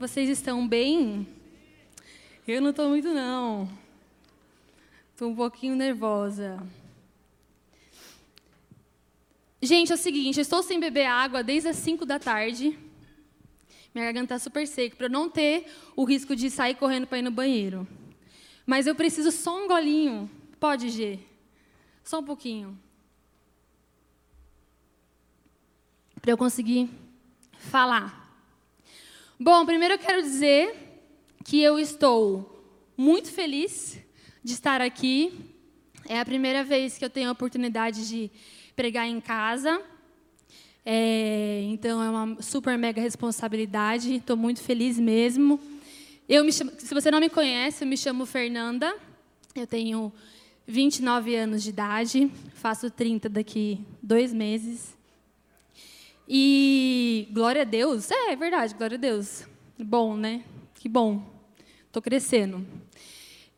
Vocês estão bem? Eu não estou muito, não. Estou um pouquinho nervosa. Gente, é o seguinte, eu estou sem beber água desde as 5 da tarde. Minha garganta está super seca, para eu não ter o risco de sair correndo para ir no banheiro. Mas eu preciso só um golinho. Pode, G? Só um pouquinho. Para eu conseguir falar. Bom, primeiro eu quero dizer que eu estou muito feliz de estar aqui. É a primeira vez que eu tenho a oportunidade de pregar em casa. É, então é uma super mega responsabilidade. Estou muito feliz mesmo. Eu me chamo, se você não me conhece, eu me chamo Fernanda. Eu tenho 29 anos de idade. Faço 30 daqui dois meses. E glória a Deus, é, é verdade, glória a Deus. Bom, né? Que bom. Estou crescendo.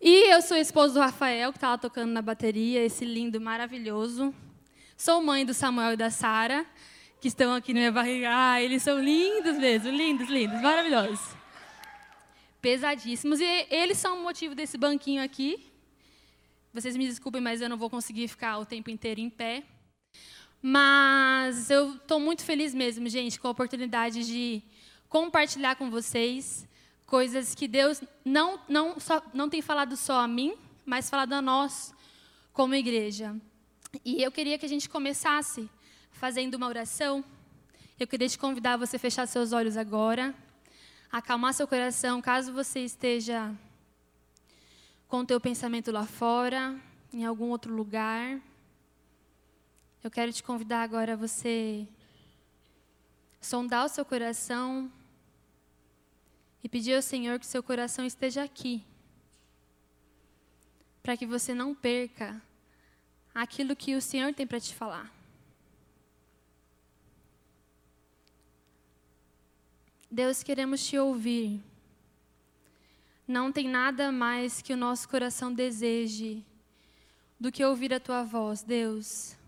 E eu sou esposa do Rafael, que estava tocando na bateria, esse lindo, maravilhoso. Sou mãe do Samuel e da Sara, que estão aqui na minha barriga. Ah, eles são lindos mesmo, lindos, lindos, maravilhosos. Pesadíssimos. E eles são o motivo desse banquinho aqui. Vocês me desculpem, mas eu não vou conseguir ficar o tempo inteiro em pé. Mas eu estou muito feliz mesmo, gente, com a oportunidade de compartilhar com vocês coisas que Deus não, não, só, não tem falado só a mim, mas falado a nós como igreja. E eu queria que a gente começasse fazendo uma oração. Eu queria te convidar a você fechar seus olhos agora, acalmar seu coração, caso você esteja com o teu pensamento lá fora, em algum outro lugar. Eu quero te convidar agora a você sondar o seu coração e pedir ao Senhor que seu coração esteja aqui, para que você não perca aquilo que o Senhor tem para te falar. Deus, queremos te ouvir. Não tem nada mais que o nosso coração deseje do que ouvir a tua voz, Deus.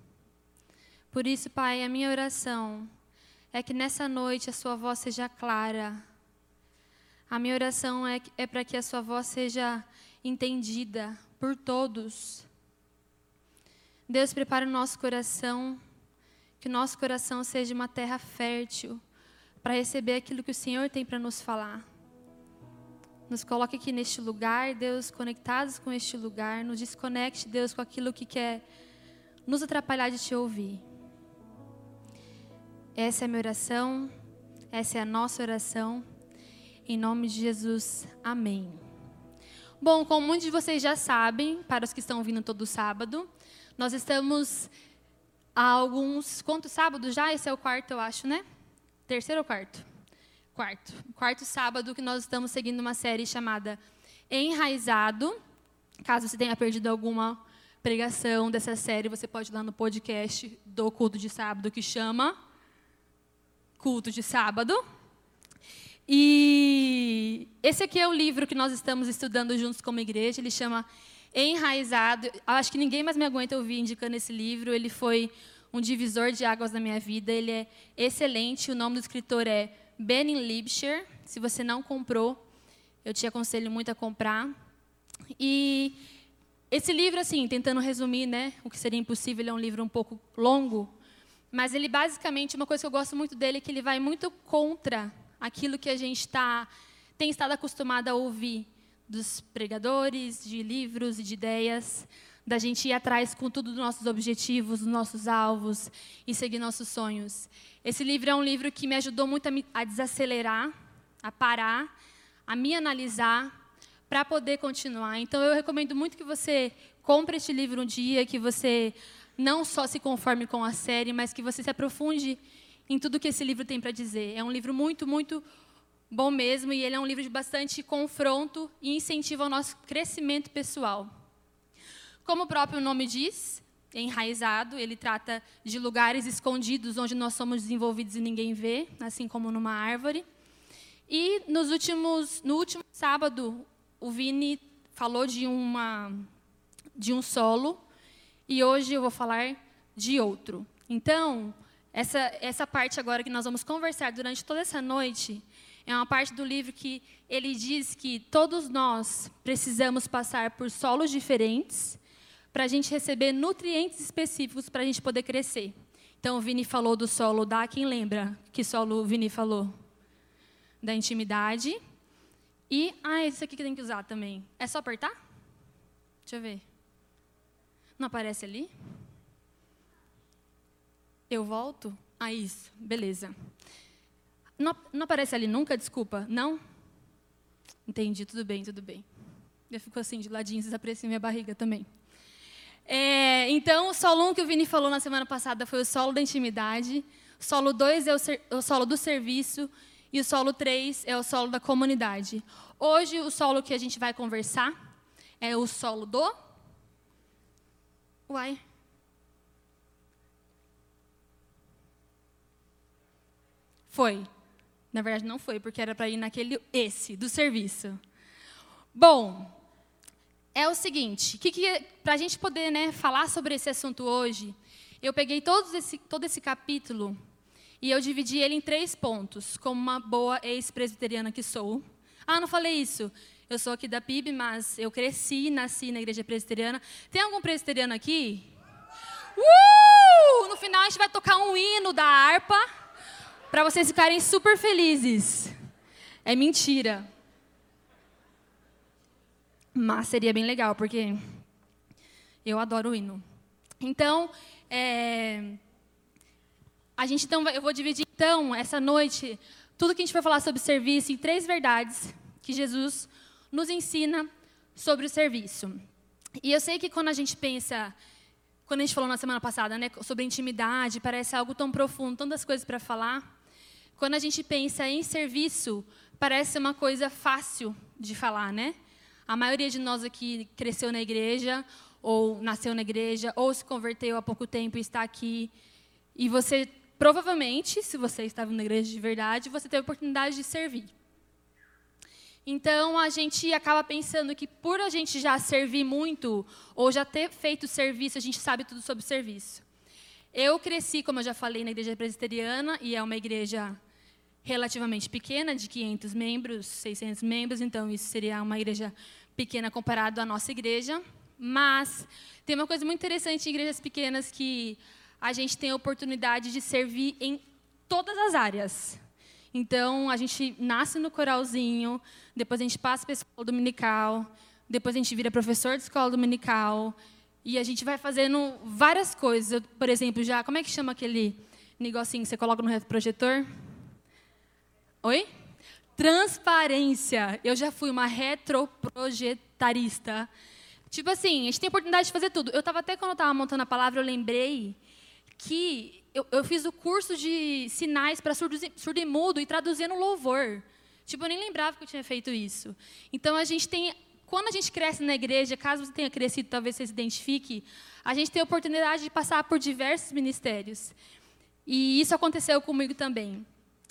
Por isso, Pai, a minha oração é que nessa noite a Sua voz seja clara. A minha oração é, é para que a Sua voz seja entendida por todos. Deus, prepara o nosso coração, que o nosso coração seja uma terra fértil para receber aquilo que o Senhor tem para nos falar. Nos coloque aqui neste lugar, Deus, conectados com este lugar. Nos desconecte, Deus, com aquilo que quer nos atrapalhar de te ouvir. Essa é a minha oração, essa é a nossa oração. Em nome de Jesus, amém. Bom, como muitos de vocês já sabem, para os que estão vindo todo sábado, nós estamos há alguns. Quantos sábados já? Esse é o quarto, eu acho, né? Terceiro ou quarto? Quarto. Quarto sábado que nós estamos seguindo uma série chamada Enraizado. Caso você tenha perdido alguma pregação dessa série, você pode ir lá no podcast do culto de sábado que chama culto de sábado. E esse aqui é o livro que nós estamos estudando juntos como igreja. Ele chama Enraizado. Acho que ninguém mais me aguenta ouvir indicando esse livro. Ele foi um divisor de águas na minha vida. Ele é excelente. O nome do escritor é Benin Libscher. Se você não comprou, eu te aconselho muito a comprar. E esse livro, assim, tentando resumir, né, o que seria impossível, é um livro um pouco longo, mas ele basicamente, uma coisa que eu gosto muito dele é que ele vai muito contra aquilo que a gente tá, tem estado acostumado a ouvir dos pregadores, de livros e de ideias, da gente ir atrás com tudo dos nossos objetivos, dos nossos alvos e seguir nossos sonhos. Esse livro é um livro que me ajudou muito a, me, a desacelerar, a parar, a me analisar, para poder continuar. Então, eu recomendo muito que você compre este livro um dia, que você não só se conforme com a série, mas que você se aprofunde em tudo que esse livro tem para dizer. É um livro muito, muito bom mesmo, e ele é um livro de bastante confronto e incentivo ao nosso crescimento pessoal. Como o próprio nome diz, enraizado, ele trata de lugares escondidos onde nós somos desenvolvidos e ninguém vê, assim como numa árvore. E nos últimos, no último sábado, o Vini falou de uma de um solo e hoje eu vou falar de outro. Então, essa, essa parte agora que nós vamos conversar durante toda essa noite É uma parte do livro que ele diz que todos nós precisamos passar por solos diferentes para a gente receber nutrientes específicos para a gente poder crescer. Então, o Vini falou do solo da. Quem lembra que solo o Vini falou? Da intimidade. E. Ah, esse aqui que tem que usar também. É só apertar? Deixa eu ver. Não aparece ali? Eu volto? Ah, isso. Beleza. Não, não aparece ali nunca? Desculpa. Não? Entendi. Tudo bem, tudo bem. Eu fico assim, de ladinho, vocês minha barriga também. É, então, o solo 1 que o Vini falou na semana passada foi o solo da intimidade. O solo 2 é o, ser, o solo do serviço. E o solo 3 é o solo da comunidade. Hoje, o solo que a gente vai conversar é o solo do. Uai. Foi. Na verdade, não foi, porque era para ir naquele esse, do serviço. Bom, é o seguinte, que que, para a gente poder né, falar sobre esse assunto hoje, eu peguei todo esse, todo esse capítulo e eu dividi ele em três pontos, como uma boa ex-presbiteriana que sou. Ah, não falei isso. Eu sou aqui da PIB, mas eu cresci e nasci na igreja presbiteriana. Tem algum presbiteriano aqui? Uh! No final a gente vai tocar um hino da harpa para vocês ficarem super felizes. É mentira. Mas seria bem legal, porque eu adoro o hino. Então, é, a gente então, eu vou dividir então essa noite tudo que a gente vai falar sobre serviço em três verdades que Jesus nos ensina sobre o serviço. E eu sei que quando a gente pensa, quando a gente falou na semana passada, né, sobre intimidade, parece algo tão profundo, tantas coisas para falar. Quando a gente pensa em serviço, parece uma coisa fácil de falar, né? A maioria de nós aqui cresceu na igreja, ou nasceu na igreja, ou se converteu há pouco tempo e está aqui. E você, provavelmente, se você estava na igreja de verdade, você teve a oportunidade de servir. Então, a gente acaba pensando que, por a gente já servir muito, ou já ter feito serviço, a gente sabe tudo sobre serviço. Eu cresci, como eu já falei, na igreja presbiteriana, e é uma igreja relativamente pequena, de 500 membros, 600 membros, então isso seria uma igreja pequena comparado à nossa igreja. Mas tem uma coisa muito interessante em igrejas pequenas que a gente tem a oportunidade de servir em todas as áreas. Então, a gente nasce no coralzinho, depois a gente passa para a escola dominical, depois a gente vira professor de escola dominical, e a gente vai fazendo várias coisas. Por exemplo, já, como é que chama aquele negocinho que você coloca no retroprojetor? Oi? Transparência. Eu já fui uma retroprojetarista. Tipo assim, a gente tem a oportunidade de fazer tudo. Eu estava até quando eu estava montando a palavra, eu lembrei que eu, eu fiz o curso de sinais para surdo, surdo e mudo e traduzindo louvor. Tipo, eu nem lembrava que eu tinha feito isso. Então, a gente tem quando a gente cresce na igreja, caso você tenha crescido, talvez você se identifique, a gente tem a oportunidade de passar por diversos ministérios. E isso aconteceu comigo também.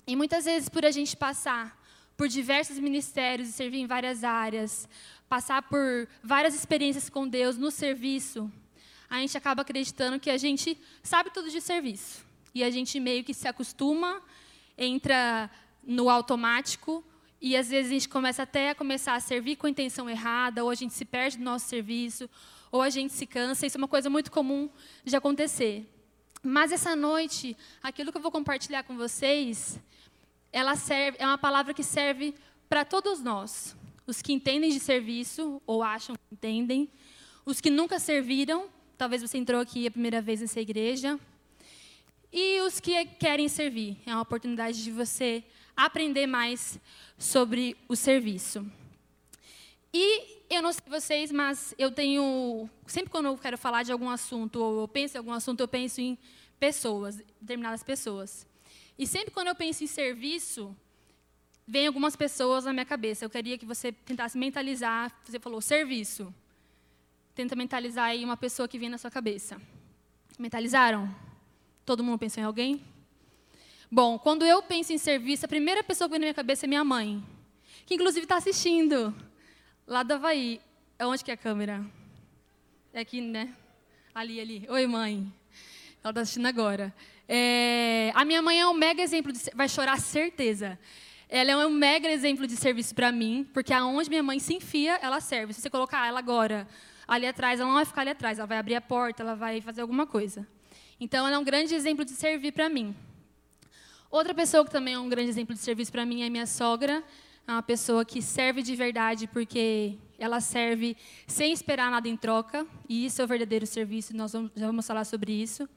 E muitas vezes, por a gente passar por diversos ministérios e servir em várias áreas, passar por várias experiências com Deus no serviço, a gente acaba acreditando que a gente sabe tudo de serviço. E a gente meio que se acostuma, entra no automático, e às vezes a gente começa até a começar a servir com a intenção errada, ou a gente se perde do nosso serviço, ou a gente se cansa. Isso é uma coisa muito comum de acontecer. Mas essa noite, aquilo que eu vou compartilhar com vocês ela serve, é uma palavra que serve para todos nós. Os que entendem de serviço, ou acham que entendem. Os que nunca serviram, talvez você entrou aqui a primeira vez nessa igreja. E os que querem servir. É uma oportunidade de você aprender mais sobre o serviço. E eu não sei vocês, mas eu tenho. Sempre quando eu quero falar de algum assunto, ou eu penso em algum assunto, eu penso em pessoas, determinadas pessoas. E sempre quando eu penso em serviço, vem algumas pessoas na minha cabeça. Eu queria que você tentasse mentalizar. Você falou serviço. Tenta mentalizar aí uma pessoa que vem na sua cabeça. Mentalizaram? Todo mundo pensou em alguém? Bom, quando eu penso em serviço, a primeira pessoa que vem na minha cabeça é minha mãe, que inclusive está assistindo, lá do Havaí. Onde que é a câmera? É aqui, né? Ali, ali. Oi, mãe. Ela está assistindo agora. É, a minha mãe é um mega exemplo de vai chorar certeza. ela é um mega exemplo de serviço para mim, porque aonde minha mãe se enfia, ela serve. Se você colocar ela agora ali atrás, ela não vai ficar ali atrás, ela vai abrir a porta, ela vai fazer alguma coisa. Então, ela é um grande exemplo de servir para mim. Outra pessoa que também é um grande exemplo de serviço para mim é minha sogra. É uma pessoa que serve de verdade porque ela serve sem esperar nada em troca. E isso é o verdadeiro serviço, nós vamos, já vamos falar sobre isso.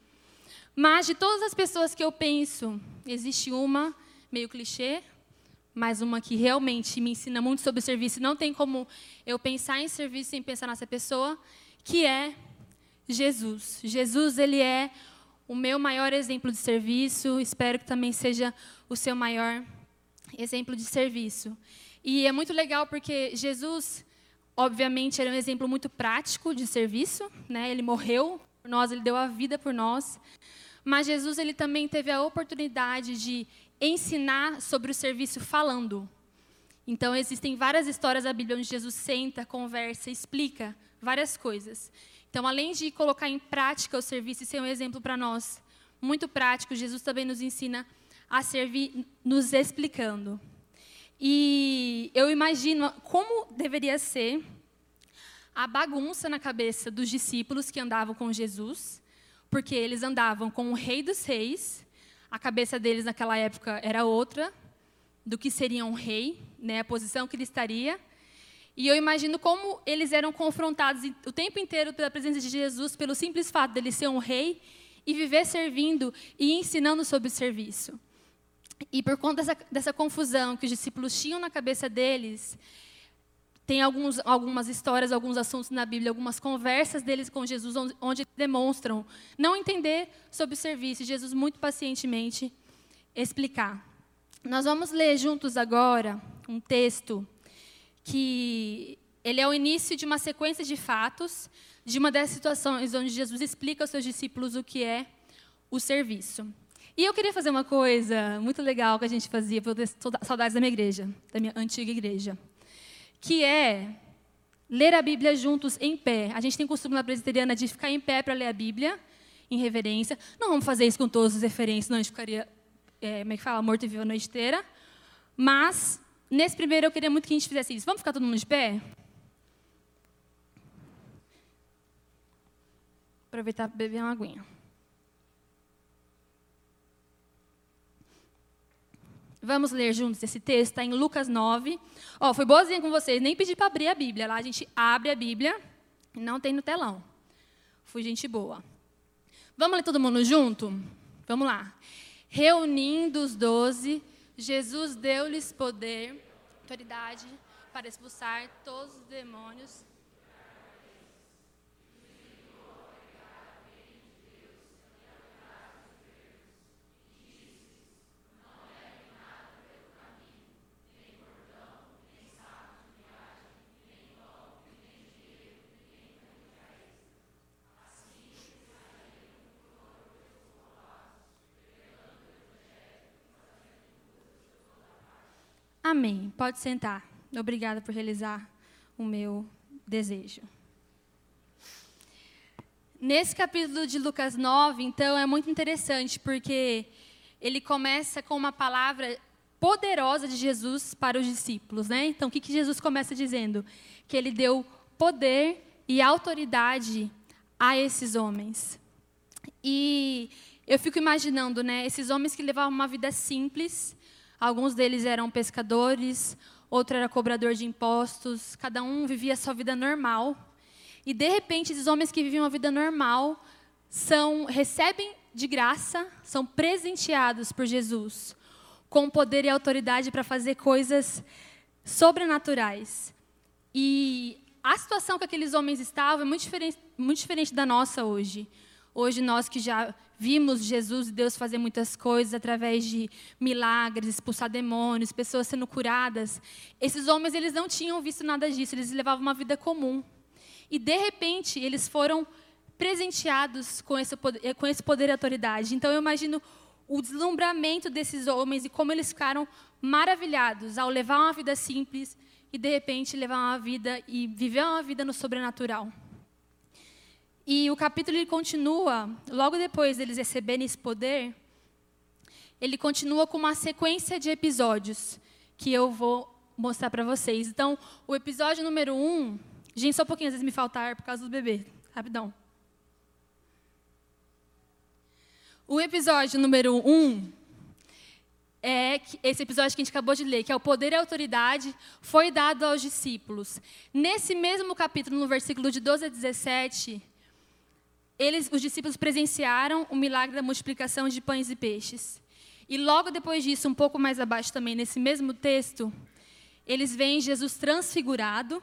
Mas de todas as pessoas que eu penso, existe uma, meio clichê, mas uma que realmente me ensina muito sobre serviço. Não tem como eu pensar em serviço sem pensar nessa pessoa, que é Jesus. Jesus, ele é o meu maior exemplo de serviço, espero que também seja o seu maior exemplo de serviço. E é muito legal porque Jesus, obviamente, era um exemplo muito prático de serviço, né? Ele morreu por nós, ele deu a vida por nós. Mas Jesus, ele também teve a oportunidade de ensinar sobre o serviço falando. Então, existem várias histórias da Bíblia onde Jesus senta, conversa, explica várias coisas. Então, além de colocar em prática o serviço e ser um exemplo para nós, muito prático, Jesus também nos ensina a servir nos explicando. E eu imagino como deveria ser a bagunça na cabeça dos discípulos que andavam com Jesus, porque eles andavam com o Rei dos Reis, a cabeça deles naquela época era outra do que seria um rei, né, a posição que ele estaria. E eu imagino como eles eram confrontados o tempo inteiro pela presença de Jesus, pelo simples fato dele ser um rei e viver servindo e ensinando sobre o serviço. E por conta dessa, dessa confusão que os discípulos tinham na cabeça deles, tem alguns, algumas histórias, alguns assuntos na Bíblia, algumas conversas deles com Jesus, onde, demonstram não entender sobre o serviço, Jesus muito pacientemente explicar. Nós vamos ler juntos agora um texto que ele é o início de uma sequência de fatos, de uma das situações onde Jesus explica aos seus discípulos o que é o serviço. E eu queria fazer uma coisa muito legal que a gente fazia, porque eu tenho saudades da minha igreja, da minha antiga igreja, que é ler a Bíblia juntos em pé. A gente tem costume na presbiteriana de ficar em pé para ler a Bíblia, em reverência. Não vamos fazer isso com todas as referências, não a gente ficaria, é, como é que fala, morto e vivo a noite inteira. Mas Nesse primeiro, eu queria muito que a gente fizesse isso. Vamos ficar todo mundo de pé? Aproveitar para beber uma aguinha. Vamos ler juntos esse texto, está em Lucas 9. Ó, foi boazinha com vocês, nem pedi para abrir a Bíblia. Lá a gente abre a Bíblia não tem no telão. Fui gente boa. Vamos ler todo mundo junto? Vamos lá. Reunindo os doze, Jesus deu-lhes poder, autoridade para expulsar todos os demônios. Amém. Pode sentar. Obrigada por realizar o meu desejo. Nesse capítulo de Lucas 9, então, é muito interessante, porque ele começa com uma palavra poderosa de Jesus para os discípulos. Né? Então, o que, que Jesus começa dizendo? Que ele deu poder e autoridade a esses homens. E eu fico imaginando, né, esses homens que levavam uma vida simples, Alguns deles eram pescadores, outro era cobrador de impostos, cada um vivia a sua vida normal. E de repente, esses homens que viviam uma vida normal são recebem de graça, são presenteados por Jesus com poder e autoridade para fazer coisas sobrenaturais. E a situação que aqueles homens estavam é muito diferente, muito diferente da nossa hoje. Hoje nós que já vimos Jesus e Deus fazer muitas coisas através de milagres, expulsar demônios, pessoas sendo curadas. Esses homens eles não tinham visto nada disso, eles levavam uma vida comum. E de repente eles foram presenteados com esse poder, com esse poder e autoridade. Então eu imagino o deslumbramento desses homens e como eles ficaram maravilhados ao levar uma vida simples e de repente levar uma vida e viver uma vida no sobrenatural. E o capítulo ele continua, logo depois deles receberem esse poder, ele continua com uma sequência de episódios que eu vou mostrar para vocês. Então, o episódio número um, gente, só um pouquinho, às vezes me faltar por causa do bebê, rapidão. O episódio número um é esse episódio que a gente acabou de ler, que é o poder e a autoridade foi dado aos discípulos. Nesse mesmo capítulo, no versículo de 12 a 17, eles, os discípulos presenciaram o milagre da multiplicação de pães e peixes. E logo depois disso, um pouco mais abaixo também, nesse mesmo texto, eles veem Jesus transfigurado.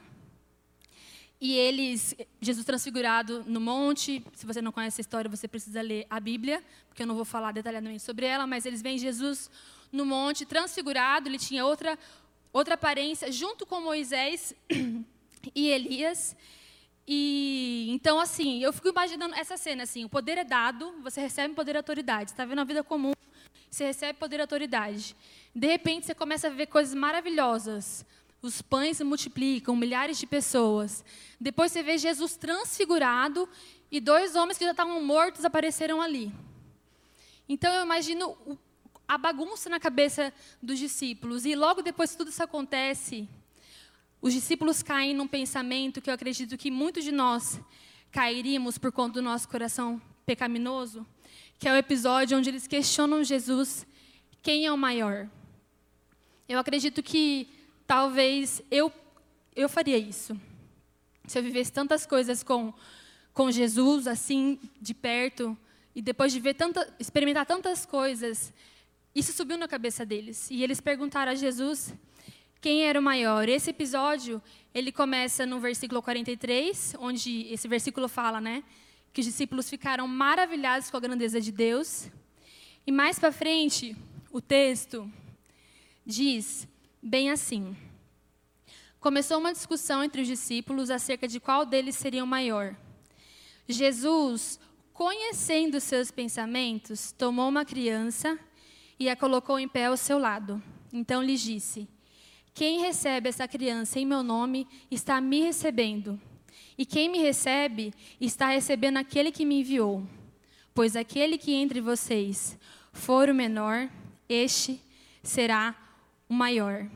E eles, Jesus transfigurado no monte, se você não conhece a história, você precisa ler a Bíblia, porque eu não vou falar detalhadamente sobre ela, mas eles veem Jesus no monte, transfigurado, ele tinha outra, outra aparência, junto com Moisés e Elias. E então, assim, eu fico imaginando essa cena, assim, o poder é dado, você recebe poder e autoridade. Está vendo a vida comum, você recebe poder e autoridade. De repente, você começa a ver coisas maravilhosas. Os pães se multiplicam, milhares de pessoas. Depois você vê Jesus transfigurado e dois homens que já estavam mortos apareceram ali. Então eu imagino a bagunça na cabeça dos discípulos. E logo depois que tudo isso acontece, os discípulos caem num pensamento que eu acredito que muitos de nós cairíamos por conta do nosso coração pecaminoso, que é o episódio onde eles questionam Jesus quem é o maior. Eu acredito que talvez eu eu faria isso. Se eu vivesse tantas coisas com com Jesus assim de perto e depois de ver tanta experimentar tantas coisas, isso subiu na cabeça deles. E eles perguntaram a Jesus quem era o maior. Esse episódio, ele começa no versículo 43, onde esse versículo fala, né, que os discípulos ficaram maravilhados com a grandeza de Deus. E mais para frente, o texto diz bem assim: Começou uma discussão entre os discípulos acerca de qual deles seria o maior. Jesus, conhecendo seus pensamentos, tomou uma criança e a colocou em pé ao seu lado. Então lhes disse: Quem recebe essa criança em meu nome está me recebendo. E quem me recebe está recebendo aquele que me enviou. Pois aquele que entre vocês for o menor, este será o maior.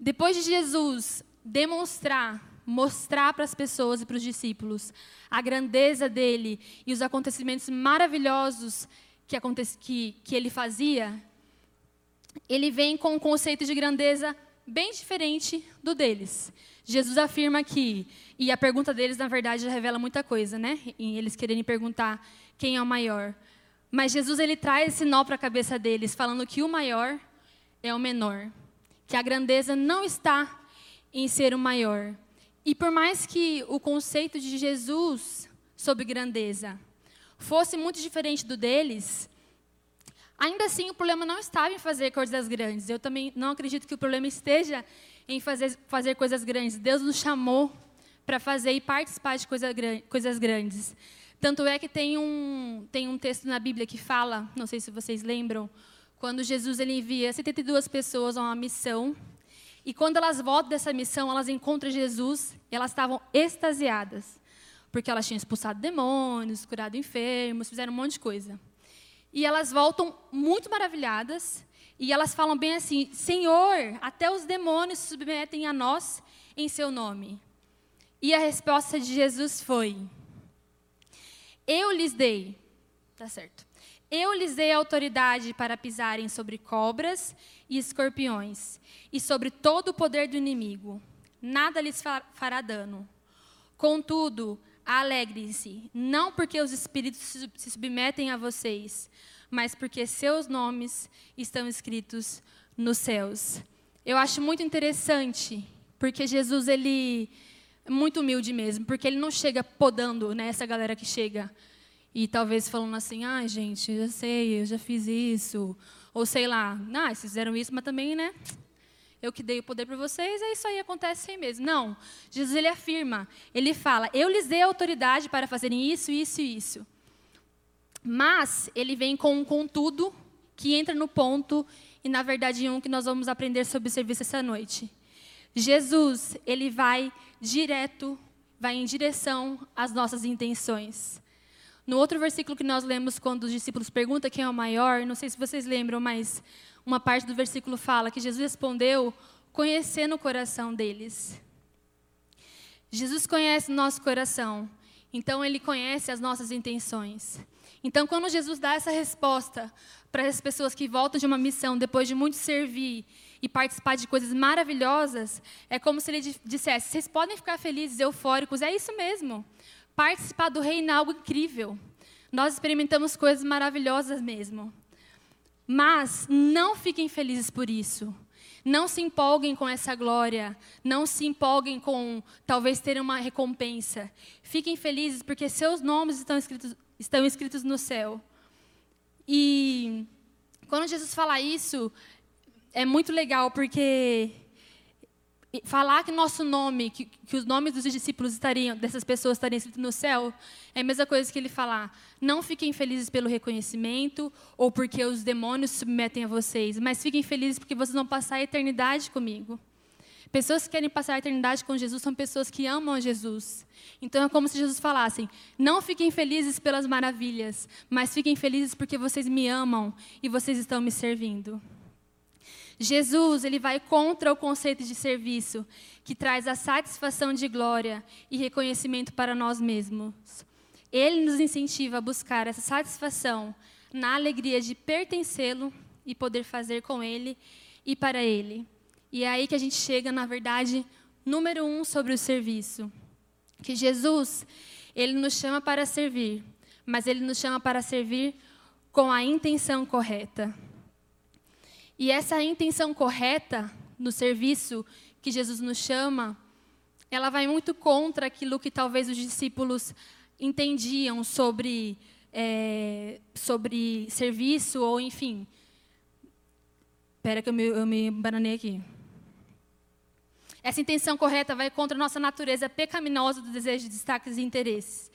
Depois de Jesus demonstrar, mostrar para as pessoas e para os discípulos a grandeza dele e os acontecimentos maravilhosos que, que, que ele fazia, ele vem com um conceito de grandeza bem diferente do deles. Jesus afirma que, e a pergunta deles, na verdade, revela muita coisa, né? Em eles quererem perguntar quem é o maior. Mas Jesus ele traz esse nó para a cabeça deles, falando que o maior é o menor, que a grandeza não está em ser o maior. E por mais que o conceito de Jesus sobre grandeza fosse muito diferente do deles, ainda assim o problema não estava em fazer coisas grandes. Eu também não acredito que o problema esteja em fazer, fazer coisas grandes. Deus nos chamou para fazer e participar de coisa, coisas grandes. Tanto é que tem um, tem um texto na Bíblia que fala, não sei se vocês lembram, quando Jesus ele envia 72 pessoas a uma missão. E quando elas voltam dessa missão, elas encontram Jesus e elas estavam extasiadas porque elas tinham expulsado demônios, curado enfermos, fizeram um monte de coisa. E elas voltam muito maravilhadas, e elas falam bem assim: Senhor, até os demônios se submetem a nós em seu nome. E a resposta de Jesus foi: Eu lhes dei, tá certo. Eu lhes dei autoridade para pisarem sobre cobras e escorpiões, e sobre todo o poder do inimigo. Nada lhes fará dano. Contudo, Alegrem-se, não porque os espíritos se submetem a vocês, mas porque seus nomes estão escritos nos céus. Eu acho muito interessante, porque Jesus ele é muito humilde mesmo, porque ele não chega podando né, galera que chega e talvez falando assim, ah, gente, já sei, eu já fiz isso, ou sei lá, ah, vocês fizeram isso, mas também, né, eu que dei o poder para vocês, é isso aí, acontece assim mesmo. Não, Jesus ele afirma, ele fala, eu lhes dei autoridade para fazerem isso, isso e isso. Mas ele vem com um contudo que entra no ponto e na verdade um que nós vamos aprender sobre o serviço essa noite. Jesus, ele vai direto, vai em direção às nossas intenções. No outro versículo que nós lemos, quando os discípulos perguntam quem é o maior, não sei se vocês lembram, mas uma parte do versículo fala que Jesus respondeu conhecendo o coração deles. Jesus conhece o nosso coração, então ele conhece as nossas intenções. Então, quando Jesus dá essa resposta para as pessoas que voltam de uma missão depois de muito servir e participar de coisas maravilhosas, é como se ele dissesse: vocês podem ficar felizes, eufóricos, é isso mesmo. Participar do reino é algo incrível. Nós experimentamos coisas maravilhosas mesmo. Mas não fiquem felizes por isso. Não se empolguem com essa glória. Não se empolguem com talvez terem uma recompensa. Fiquem felizes porque seus nomes estão escritos, estão escritos no céu. E quando Jesus fala isso, é muito legal porque falar que nosso nome, que, que, os nomes dos discípulos estariam, dessas pessoas estariam escritos no céu, é a mesma coisa que ele falar: não fiquem felizes pelo reconhecimento ou porque os demônios submetem a vocês, mas fiquem felizes porque vocês vão passar a eternidade comigo. Pessoas que querem passar a eternidade com Jesus são pessoas que amam a Jesus. Então é como se Jesus falasse: não fiquem felizes pelas maravilhas, mas fiquem felizes porque vocês me amam e vocês estão me servindo. Jesus, ele vai contra o conceito de serviço, que traz a satisfação de glória e reconhecimento para nós mesmos. Ele nos incentiva a buscar essa satisfação na alegria de pertencê-lo e poder fazer com ele e para ele. E é aí que a gente chega, na verdade, número um sobre o serviço. Que Jesus, ele nos chama para servir, mas ele nos chama para servir com a intenção correta. E essa intenção correta no serviço que Jesus nos chama, ela vai muito contra aquilo que talvez os discípulos entendiam sobre, é, sobre serviço ou enfim. Espera que eu me, eu me bananei aqui. Essa intenção correta vai contra a nossa natureza pecaminosa do desejo de destaques e interesses.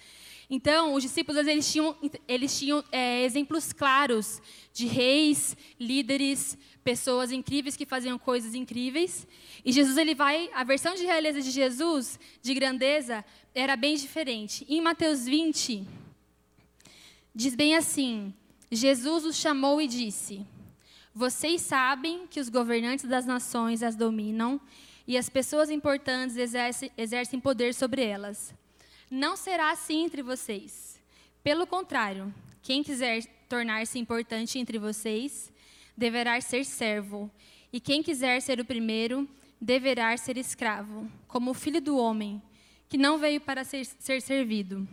Então, os discípulos eles tinham, eles tinham é, exemplos claros de reis, líderes, pessoas incríveis que faziam coisas incríveis. E Jesus ele vai, a versão de realeza de Jesus, de grandeza, era bem diferente. Em Mateus 20, diz bem assim: Jesus os chamou e disse: Vocês sabem que os governantes das nações as dominam e as pessoas importantes exercem, exercem poder sobre elas. Não será assim entre vocês. Pelo contrário, quem quiser tornar-se importante entre vocês, deverá ser servo. E quem quiser ser o primeiro, deverá ser escravo, como o filho do homem, que não veio para ser, ser servido,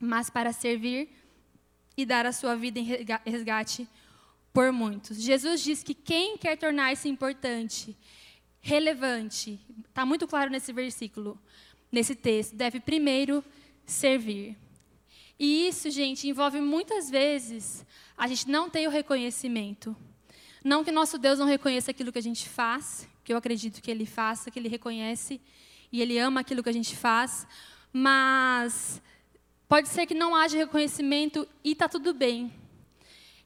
mas para servir e dar a sua vida em resgate por muitos. Jesus diz que quem quer tornar-se importante, relevante, está muito claro nesse versículo, nesse texto, deve primeiro servir. E isso, gente, envolve muitas vezes a gente não ter o reconhecimento. Não que nosso Deus não reconheça aquilo que a gente faz, que eu acredito que Ele faça, que Ele reconhece e Ele ama aquilo que a gente faz, mas pode ser que não haja reconhecimento e está tudo bem.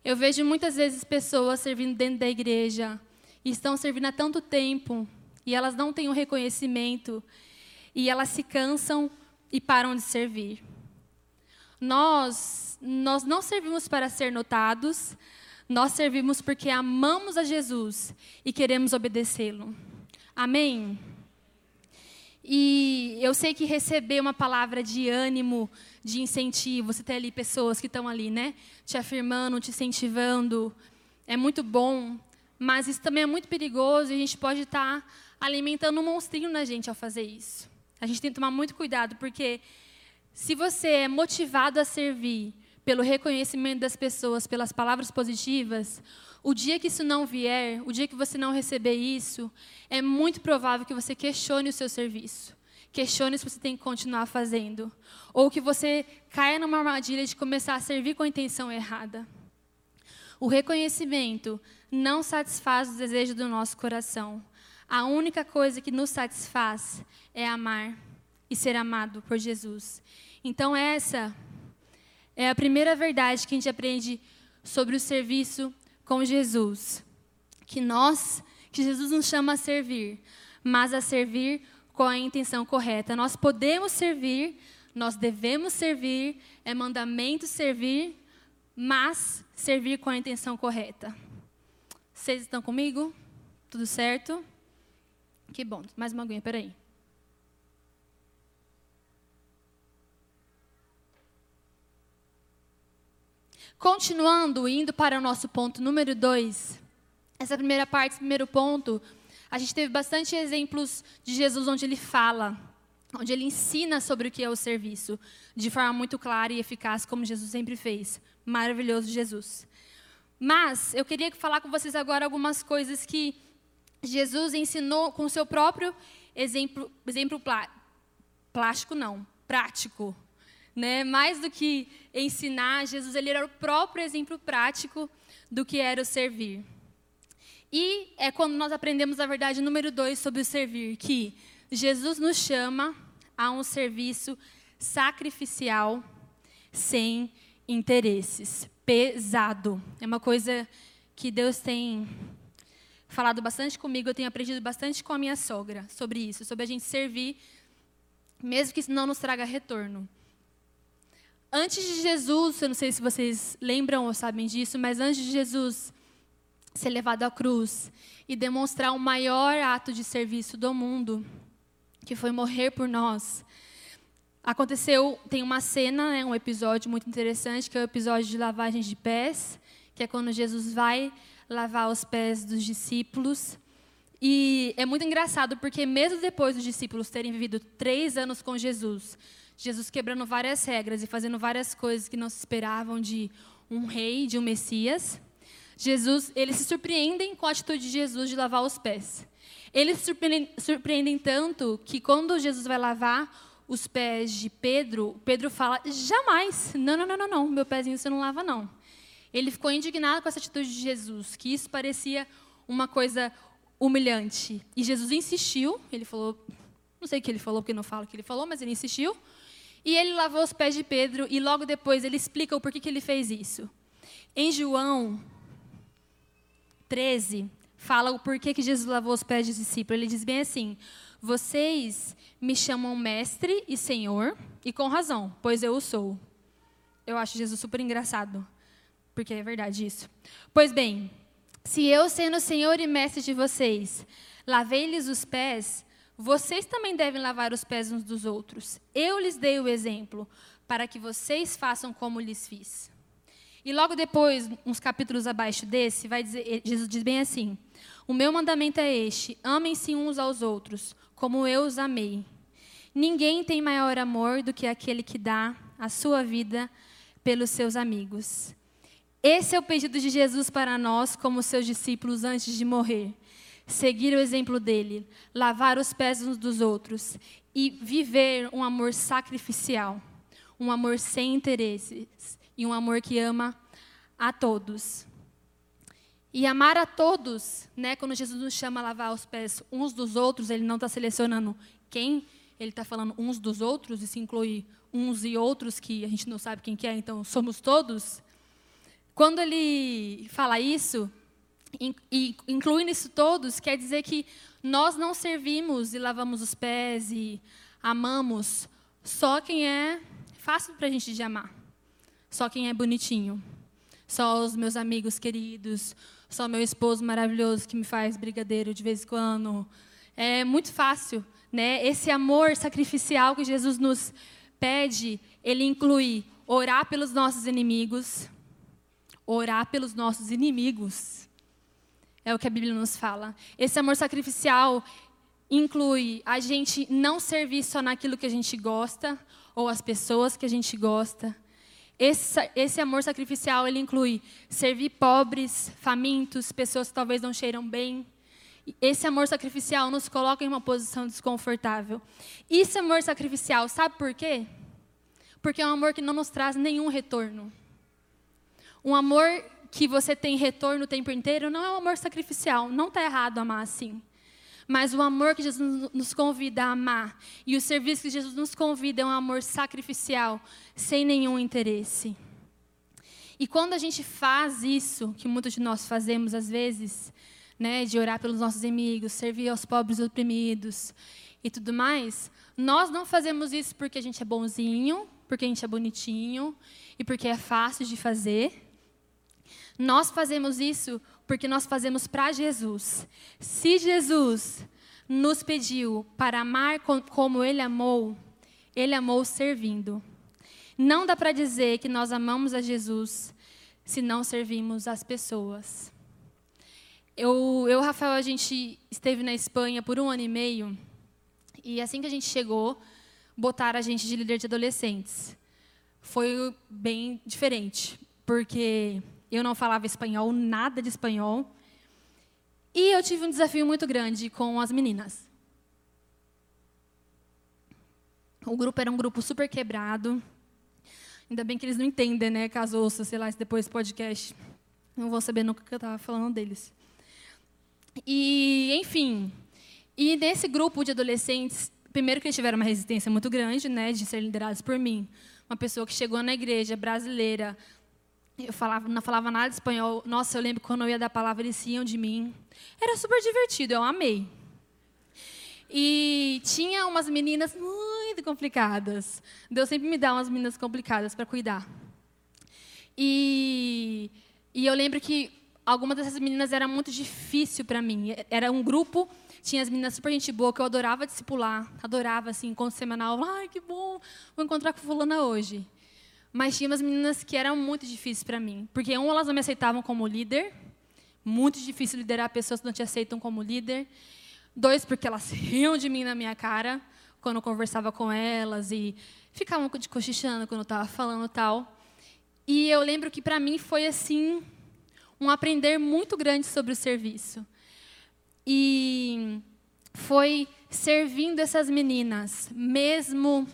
Eu vejo muitas vezes pessoas servindo dentro da igreja e estão servindo há tanto tempo e elas não têm o reconhecimento e elas se cansam e param de servir. Nós, nós não servimos para ser notados, nós servimos porque amamos a Jesus e queremos obedecê-lo. Amém? E eu sei que receber uma palavra de ânimo, de incentivo, você tem ali pessoas que estão ali, né? Te afirmando, te incentivando, é muito bom, mas isso também é muito perigoso e a gente pode estar alimentando um monstrinho na gente ao fazer isso. A gente tem que tomar muito cuidado, porque se você é motivado a servir pelo reconhecimento das pessoas, pelas palavras positivas, o dia que isso não vier, o dia que você não receber isso, é muito provável que você questione o seu serviço. Questione se você tem que continuar fazendo. Ou que você caia numa armadilha de começar a servir com a intenção errada. O reconhecimento não satisfaz os desejos do nosso coração. A única coisa que nos satisfaz é amar e ser amado por Jesus. Então, essa é a primeira verdade que a gente aprende sobre o serviço com Jesus. Que nós, que Jesus nos chama a servir, mas a servir com a intenção correta. Nós podemos servir, nós devemos servir, é mandamento servir, mas servir com a intenção correta. Vocês estão comigo? Tudo certo? Que bom. Mais uma aguinha, peraí. Continuando, indo para o nosso ponto número dois. Essa primeira parte, esse primeiro ponto, a gente teve bastante exemplos de Jesus onde ele fala, onde ele ensina sobre o que é o serviço, de forma muito clara e eficaz, como Jesus sempre fez. Maravilhoso Jesus. Mas eu queria falar com vocês agora algumas coisas que Jesus ensinou com seu próprio exemplo, exemplo plá, plástico, não, prático. Né? Mais do que ensinar, Jesus ele era o próprio exemplo prático do que era o servir. E é quando nós aprendemos a verdade número dois sobre o servir, que Jesus nos chama a um serviço sacrificial sem interesses. Pesado. É uma coisa que Deus tem falado bastante comigo, eu tenho aprendido bastante com a minha sogra sobre isso, sobre a gente servir, mesmo que isso não nos traga retorno. Antes de Jesus, eu não sei se vocês lembram ou sabem disso, mas antes de Jesus ser levado à cruz e demonstrar o maior ato de serviço do mundo, que foi morrer por nós. Aconteceu, tem uma cena, né, um episódio muito interessante, que é o episódio de lavagem de pés, que é quando Jesus vai lavar os pés dos discípulos. E é muito engraçado, porque mesmo depois dos discípulos terem vivido três anos com Jesus, Jesus quebrando várias regras e fazendo várias coisas que não se esperavam de um rei, de um Messias, Jesus, eles se surpreendem com a atitude de Jesus de lavar os pés. Eles se surpreendem, surpreendem tanto que quando Jesus vai lavar os pés de Pedro, Pedro fala: jamais, não, não, não, não, não, meu pezinho você não lava não. Ele ficou indignado com essa atitude de Jesus, que isso parecia uma coisa humilhante. E Jesus insistiu, ele falou, não sei o que ele falou, porque não fala o que ele falou, mas ele insistiu. E ele lavou os pés de Pedro e logo depois ele explica o porquê que ele fez isso. Em João 13, fala o porquê que Jesus lavou os pés dos discípulos. Ele diz bem assim: Vocês me chamam mestre e senhor, e com razão, pois eu o sou. Eu acho Jesus super engraçado, porque é verdade isso. Pois bem, se eu, sendo senhor e mestre de vocês, lavei-lhes os pés, vocês também devem lavar os pés uns dos outros. Eu lhes dei o exemplo, para que vocês façam como lhes fiz. E logo depois, uns capítulos abaixo desse, vai dizer, eh, Jesus diz bem assim: O meu mandamento é este: amem-se uns aos outros, como eu os amei. Ninguém tem maior amor do que aquele que dá a sua vida pelos seus amigos. Esse é o pedido de Jesus para nós, como seus discípulos, antes de morrer. Seguir o exemplo dele, lavar os pés uns dos outros e viver um amor sacrificial, um amor sem interesses, e um amor que ama a todos. E amar a todos, né, quando Jesus nos chama a lavar os pés uns dos outros, ele não está selecionando quem, ele está falando uns dos outros, isso inclui uns e outros que a gente não sabe quem que é, então somos todos. Quando ele fala isso, e incluindo isso todos, quer dizer que nós não servimos e lavamos os pés e amamos só quem é fácil para a gente de amar. Só quem é bonitinho. Só os meus amigos queridos. Só meu esposo maravilhoso que me faz brigadeiro de vez em quando. É muito fácil, né? Esse amor sacrificial que Jesus nos pede, ele inclui orar pelos nossos inimigos. Orar pelos nossos inimigos. É o que a Bíblia nos fala. Esse amor sacrificial inclui a gente não servir só naquilo que a gente gosta ou as pessoas que a gente gosta, esse, esse amor sacrificial ele inclui servir pobres, famintos, pessoas que talvez não cheiram bem. Esse amor sacrificial nos coloca em uma posição desconfortável. Esse amor sacrificial, sabe por quê? Porque é um amor que não nos traz nenhum retorno. Um amor que você tem retorno o tempo inteiro não é um amor sacrificial. Não está errado amar assim. Mas o amor que Jesus nos convida a amar e o serviço que Jesus nos convida é um amor sacrificial, sem nenhum interesse. E quando a gente faz isso, que muitos de nós fazemos às vezes, né, de orar pelos nossos inimigos, servir aos pobres oprimidos e tudo mais, nós não fazemos isso porque a gente é bonzinho, porque a gente é bonitinho e porque é fácil de fazer. Nós fazemos isso porque nós fazemos para Jesus. Se Jesus nos pediu para amar como Ele amou, Ele amou servindo. Não dá para dizer que nós amamos a Jesus se não servimos as pessoas. Eu, eu, Rafael, a gente esteve na Espanha por um ano e meio e assim que a gente chegou, botaram a gente de líder de adolescentes. Foi bem diferente, porque eu não falava espanhol, nada de espanhol. E eu tive um desafio muito grande com as meninas. O grupo era um grupo super quebrado. Ainda bem que eles não entendem, né? Caso ouça, sei lá, depois podcast. Não vou saber nunca que eu estava falando deles. E, enfim. E nesse grupo de adolescentes, primeiro que eles tiveram uma resistência muito grande, né? De ser liderados por mim. Uma pessoa que chegou na igreja brasileira, eu falava, não falava nada de espanhol. Nossa, eu lembro quando eu ia dar a palavra, eles iam de mim. Era super divertido, eu amei. E tinha umas meninas muito complicadas. Deus sempre me dá umas meninas complicadas para cuidar. E, e eu lembro que algumas dessas meninas era muito difícil para mim. Era um grupo, tinha as meninas super gente boa que eu adorava discipular, adorava assim, encontro semanal. Ai, que bom, vou encontrar com fulana hoje. Mas tinha umas meninas que eram muito difíceis para mim, porque um elas não me aceitavam como líder, muito difícil liderar pessoas que não te aceitam como líder. Dois, porque elas riam de mim na minha cara quando eu conversava com elas e ficavam de cochichando quando eu estava falando tal. E eu lembro que para mim foi assim um aprender muito grande sobre o serviço. E foi servindo essas meninas, mesmo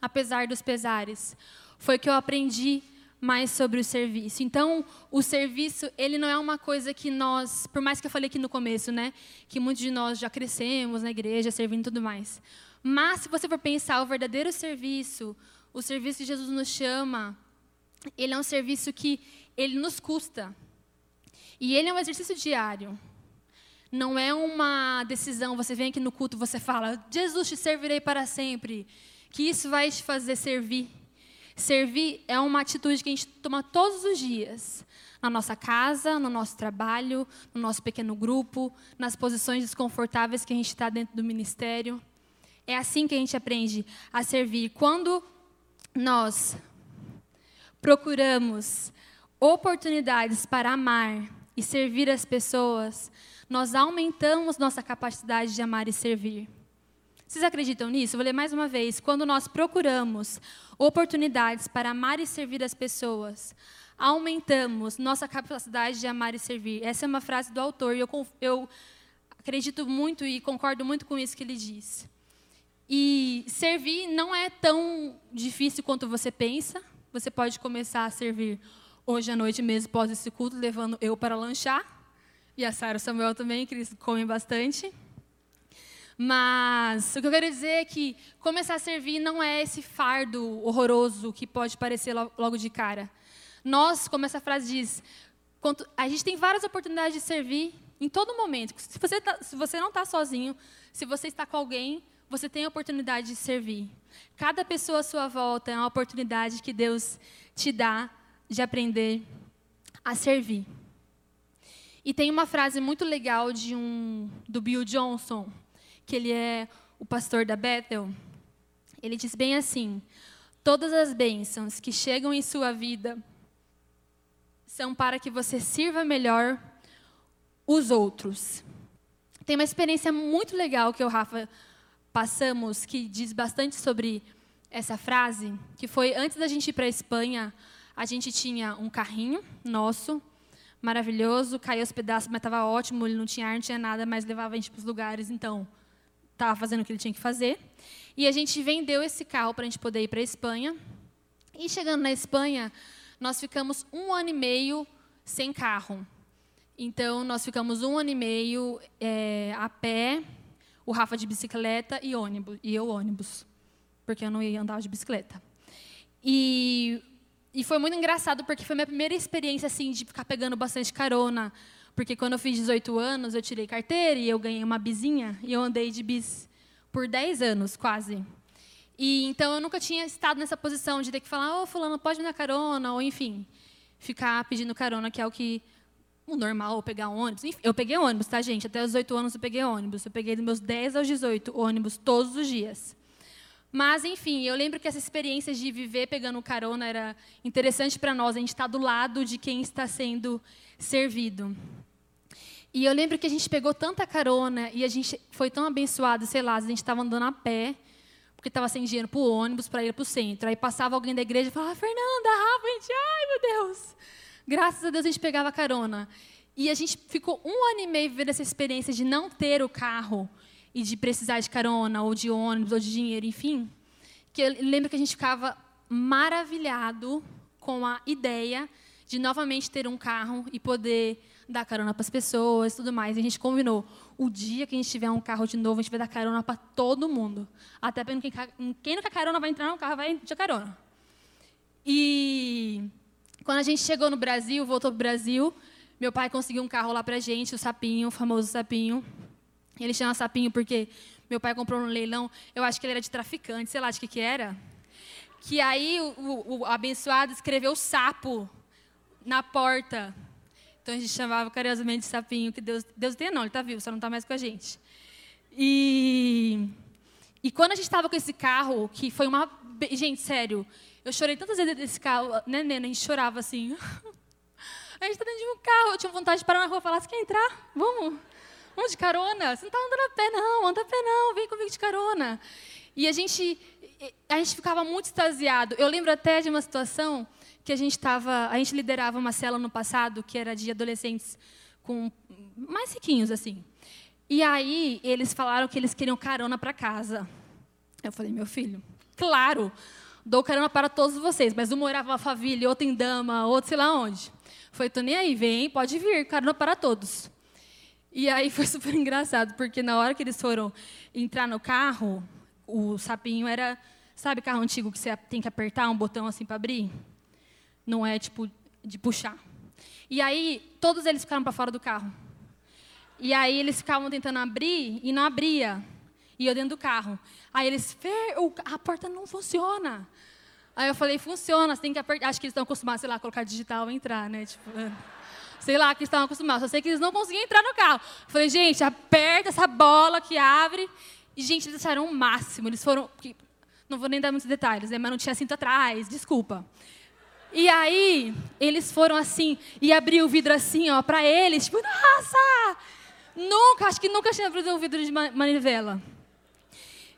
apesar dos pesares, foi que eu aprendi mais sobre o serviço. Então, o serviço, ele não é uma coisa que nós, por mais que eu falei aqui no começo, né, que muitos de nós já crescemos na igreja, servindo e tudo mais. Mas se você for pensar o verdadeiro serviço, o serviço que Jesus nos chama, ele é um serviço que ele nos custa. E ele é um exercício diário. Não é uma decisão, você vem aqui no culto, você fala: "Jesus te servirei para sempre", que isso vai te fazer servir. Servir é uma atitude que a gente toma todos os dias. Na nossa casa, no nosso trabalho, no nosso pequeno grupo, nas posições desconfortáveis que a gente está dentro do ministério. É assim que a gente aprende a servir. Quando nós procuramos oportunidades para amar e servir as pessoas, nós aumentamos nossa capacidade de amar e servir. Vocês acreditam nisso? vou ler mais uma vez. Quando nós procuramos oportunidades para amar e servir as pessoas, aumentamos nossa capacidade de amar e servir. Essa é uma frase do autor e eu, eu acredito muito e concordo muito com isso que ele diz. E servir não é tão difícil quanto você pensa. Você pode começar a servir hoje à noite mesmo, após esse culto, levando eu para lanchar. E a Sara e o Samuel também, que eles comem bastante. Mas o que eu quero dizer é que começar a servir não é esse fardo horroroso que pode parecer logo de cara. Nós, como essa frase diz, a gente tem várias oportunidades de servir em todo momento. Se você, tá, se você não está sozinho, se você está com alguém, você tem a oportunidade de servir. Cada pessoa à sua volta é uma oportunidade que Deus te dá de aprender a servir. E tem uma frase muito legal de um do Bill Johnson, que ele é o pastor da Bethel, ele diz bem assim: Todas as bênçãos que chegam em sua vida são para que você sirva melhor os outros. Tem uma experiência muito legal que o Rafa passamos que diz bastante sobre essa frase, que foi antes da gente ir para a Espanha, a gente tinha um carrinho nosso, maravilhoso, caiu aos pedaços, mas estava ótimo, ele não tinha ar, não tinha nada, mas levava a gente para os lugares, então estava fazendo o que ele tinha que fazer. E a gente vendeu esse carro para a gente poder ir para a Espanha. E chegando na Espanha, nós ficamos um ano e meio sem carro. Então, nós ficamos um ano e meio é, a pé, o Rafa de bicicleta e ônibus, e eu ônibus, porque eu não ia andar de bicicleta. E, e foi muito engraçado, porque foi minha primeira experiência assim de ficar pegando bastante carona porque quando eu fiz 18 anos, eu tirei carteira e eu ganhei uma bizinha e eu andei de bis por 10 anos, quase. E então eu nunca tinha estado nessa posição de ter que falar, ô oh, fulano, pode me dar carona, ou enfim, ficar pedindo carona, que é o que o normal, pegar ônibus. Enfim, eu peguei ônibus, tá, gente? Até os 18 anos eu peguei ônibus. Eu peguei dos meus 10 aos 18 ônibus todos os dias. Mas, enfim, eu lembro que essa experiência de viver pegando carona era interessante para nós. A gente está do lado de quem está sendo servido. E eu lembro que a gente pegou tanta carona e a gente foi tão abençoado, sei lá, a gente estava andando a pé, porque estava sem dinheiro para o ônibus para ir para o centro. Aí passava alguém da igreja e falava, Fernanda, Rafa, a gente, ai meu Deus. Graças a Deus a gente pegava carona. E a gente ficou um ano e meio vivendo essa experiência de não ter o carro e de precisar de carona, ou de ônibus, ou de dinheiro, enfim. Que eu lembro que a gente ficava maravilhado com a ideia de novamente ter um carro e poder dar carona para as pessoas tudo mais. E a gente combinou, o dia que a gente tiver um carro de novo, a gente vai dar carona para todo mundo. Até para quem, quem não quer carona vai entrar no carro, vai de carona. E quando a gente chegou no Brasil, voltou para o Brasil, meu pai conseguiu um carro lá para a gente, o Sapinho, o famoso Sapinho. Ele chama Sapinho porque meu pai comprou no leilão, eu acho que ele era de traficante, sei lá de que que era. Que aí o, o, o abençoado escreveu sapo na porta. Então a gente chamava carinhosamente de sapinho, que Deus, Deus tem não, ele está vivo, só não está mais com a gente. E, e quando a gente estava com esse carro, que foi uma. Gente, sério, eu chorei tantas vezes desse carro, né, Nena? A gente chorava assim. A gente está dentro de um carro, eu tinha vontade de parar na rua e falar: você quer entrar? Vamos. Vamos de carona. Você não está andando a pé, não, anda a pé, não, vem comigo de carona. E a gente, a gente ficava muito extasiado. Eu lembro até de uma situação que a gente estava, a gente liderava uma cela no passado que era de adolescentes com mais riquinhos assim. E aí eles falaram que eles queriam carona para casa. Eu falei, meu filho, claro, dou carona para todos vocês, mas um morava em família, outro em Dama, outro sei lá onde. Foi, tô nem aí, vem, pode vir, carona para todos. E aí foi super engraçado, porque na hora que eles foram entrar no carro, o sapinho era, sabe carro antigo que você tem que apertar um botão assim para abrir? Não é tipo de puxar. E aí todos eles ficaram para fora do carro. E aí eles ficavam tentando abrir e não abria. E eu dentro do carro. Aí eles, a porta não funciona. Aí eu falei, funciona, você tem que apertar. Acho que eles estão acostumados, sei lá, colocar digital e entrar, né? Tipo, sei lá, que estavam acostumados. Só sei que eles não conseguiam entrar no carro. Eu falei, gente, aperta essa bola que abre. E, gente, eles acharam o máximo. Eles foram. Não vou nem dar muitos detalhes, né? Mas não tinha cinto atrás, desculpa. E aí, eles foram assim, e abriu o vidro assim, ó, para eles, tipo, nossa! Nunca, acho que nunca tinha abrido um vidro de manivela.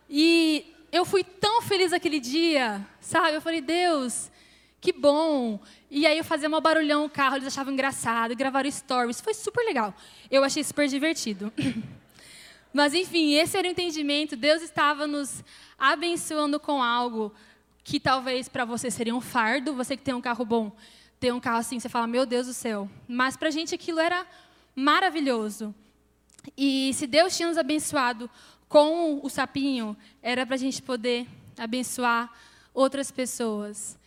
E eu fui tão feliz aquele dia, sabe? Eu falei, Deus, que bom. E aí eu fazia um barulhão no carro, eles achavam engraçado, gravaram stories, foi super legal. Eu achei super divertido. Mas enfim, esse era o entendimento, Deus estava nos abençoando com algo que talvez para você seria um fardo, você que tem um carro bom, ter um carro assim, você fala, meu Deus do céu. Mas para a gente aquilo era maravilhoso. E se Deus tinha nos abençoado com o sapinho, era para a gente poder abençoar outras pessoas.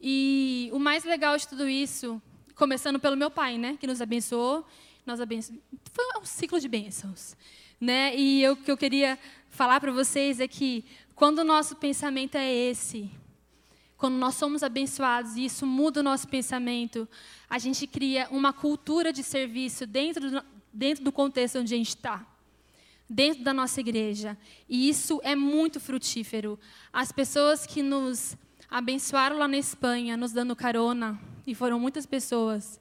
E o mais legal de tudo isso, começando pelo meu pai, né, que nos abençoou, nós abenço... foi um ciclo de bênçãos, né? E o que eu queria falar para vocês é que quando o nosso pensamento é esse, quando nós somos abençoados e isso muda o nosso pensamento, a gente cria uma cultura de serviço dentro do, dentro do contexto onde a gente está, dentro da nossa igreja. E isso é muito frutífero. As pessoas que nos abençoaram lá na Espanha, nos dando carona, e foram muitas pessoas,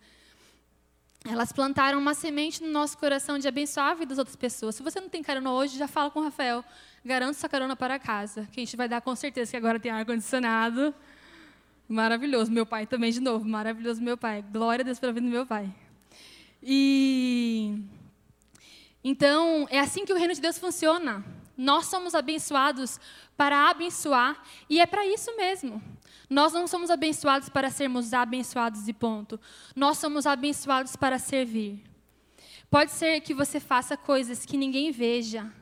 elas plantaram uma semente no nosso coração de abençoar a vida das outras pessoas. Se você não tem carona hoje, já fala com o Rafael. Garanto sua carona para casa, que a gente vai dar com certeza, que agora tem ar-condicionado. Maravilhoso. Meu pai também, de novo. Maravilhoso, meu pai. Glória a Deus pela vida do meu pai. E. Então, é assim que o reino de Deus funciona. Nós somos abençoados para abençoar, e é para isso mesmo. Nós não somos abençoados para sermos abençoados e ponto. Nós somos abençoados para servir. Pode ser que você faça coisas que ninguém veja,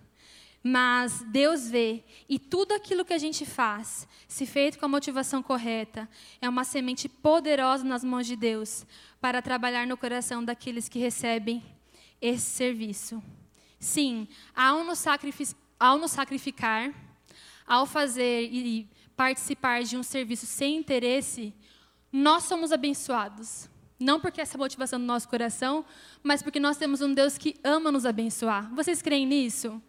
mas Deus vê, e tudo aquilo que a gente faz, se feito com a motivação correta, é uma semente poderosa nas mãos de Deus para trabalhar no coração daqueles que recebem esse serviço. Sim, ao nos, ao nos sacrificar, ao fazer e participar de um serviço sem interesse, nós somos abençoados. Não porque essa é a motivação do nosso coração, mas porque nós temos um Deus que ama nos abençoar. Vocês creem nisso?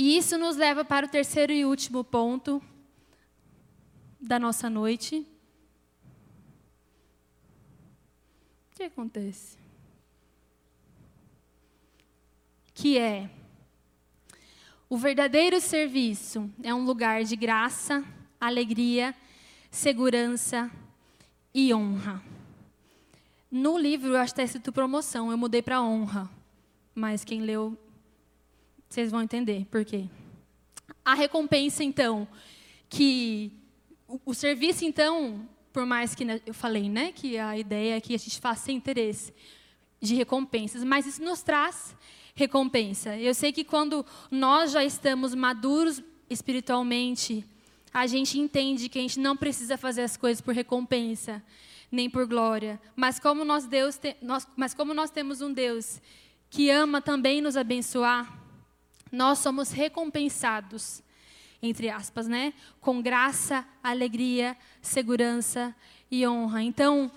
E isso nos leva para o terceiro e último ponto da nossa noite. O que acontece? Que é o verdadeiro serviço é um lugar de graça, alegria, segurança e honra. No livro, eu acho que está escrito promoção, eu mudei para honra. Mas quem leu, vocês vão entender por quê. A recompensa, então, que. O, o serviço, então, por mais que eu falei, né, que a ideia é que a gente faça sem interesse de recompensas, mas isso nos traz recompensa. Eu sei que quando nós já estamos maduros espiritualmente, a gente entende que a gente não precisa fazer as coisas por recompensa, nem por glória. Mas como nós, Deus te, nós, mas como nós temos um Deus que ama também nos abençoar, nós somos recompensados, entre aspas, né? Com graça, alegria, segurança e honra. Então,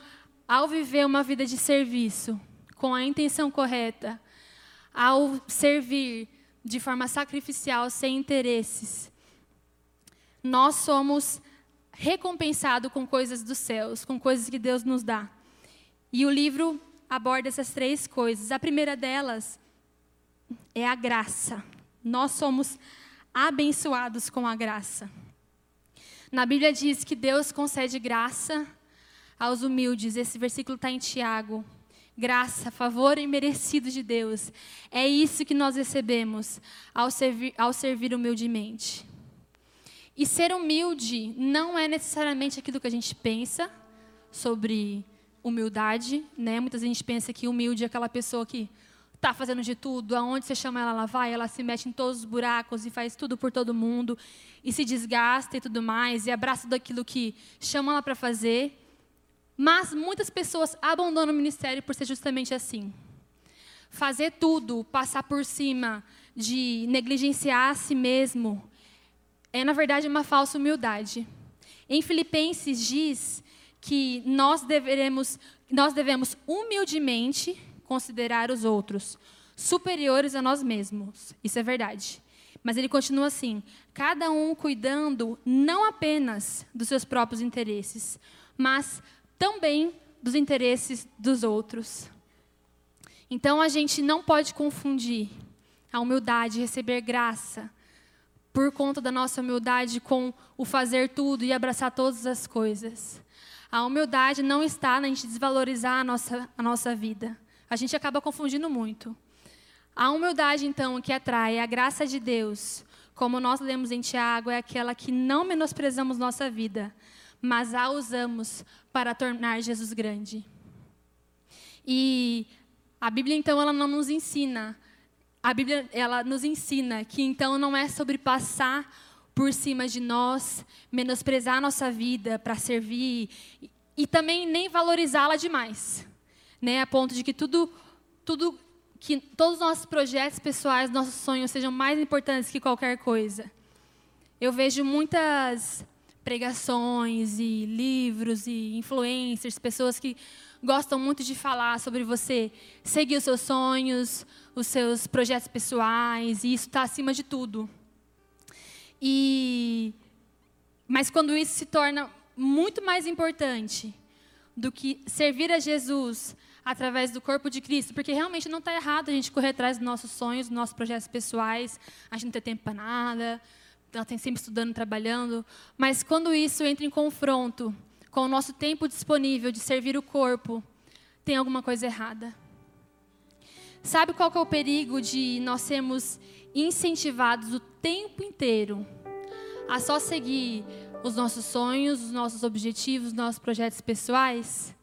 ao viver uma vida de serviço, com a intenção correta, ao servir de forma sacrificial, sem interesses, nós somos recompensados com coisas dos céus, com coisas que Deus nos dá. E o livro aborda essas três coisas. A primeira delas é a graça. Nós somos abençoados com a graça. Na Bíblia diz que Deus concede graça aos humildes. Esse versículo está em Tiago graça, favor imerecido de Deus. É isso que nós recebemos ao servir, ao servir humildemente. E ser humilde não é necessariamente aquilo que a gente pensa sobre humildade, né? Muitas vezes a gente pensa que humilde é aquela pessoa que está fazendo de tudo, aonde você chama ela, ela vai, ela se mete em todos os buracos e faz tudo por todo mundo e se desgasta e tudo mais e abraça daquilo que chama ela para fazer. Mas muitas pessoas abandonam o ministério por ser justamente assim. Fazer tudo, passar por cima, de negligenciar a si mesmo, é na verdade uma falsa humildade. Em Filipenses diz que nós devemos, nós devemos humildemente considerar os outros superiores a nós mesmos. Isso é verdade. Mas ele continua assim: cada um cuidando não apenas dos seus próprios interesses, mas também dos interesses dos outros. Então a gente não pode confundir a humildade, receber graça, por conta da nossa humildade com o fazer tudo e abraçar todas as coisas. A humildade não está na gente desvalorizar a nossa, a nossa vida. A gente acaba confundindo muito. A humildade, então, que atrai a graça de Deus, como nós lemos em Tiago, é aquela que não menosprezamos nossa vida, mas a usamos para tornar Jesus grande. E a Bíblia, então, ela não nos ensina. A Bíblia, ela nos ensina que, então, não é sobre passar por cima de nós, menosprezar nossa vida para servir e também nem valorizá-la demais, né? A ponto de que tudo, tudo, que todos os nossos projetos pessoais, nossos sonhos sejam mais importantes que qualquer coisa. Eu vejo muitas pregações e livros e influencers, pessoas que gostam muito de falar sobre você seguir os seus sonhos, os seus projetos pessoais, e isso está acima de tudo. E mas quando isso se torna muito mais importante do que servir a Jesus através do corpo de Cristo, porque realmente não está errado a gente correr atrás dos nossos sonhos, dos nossos projetos pessoais, a gente não ter tempo para nada, ela tem sempre estudando, trabalhando, mas quando isso entra em confronto com o nosso tempo disponível de servir o corpo, tem alguma coisa errada. Sabe qual é o perigo de nós sermos incentivados o tempo inteiro a só seguir os nossos sonhos, os nossos objetivos, os nossos projetos pessoais?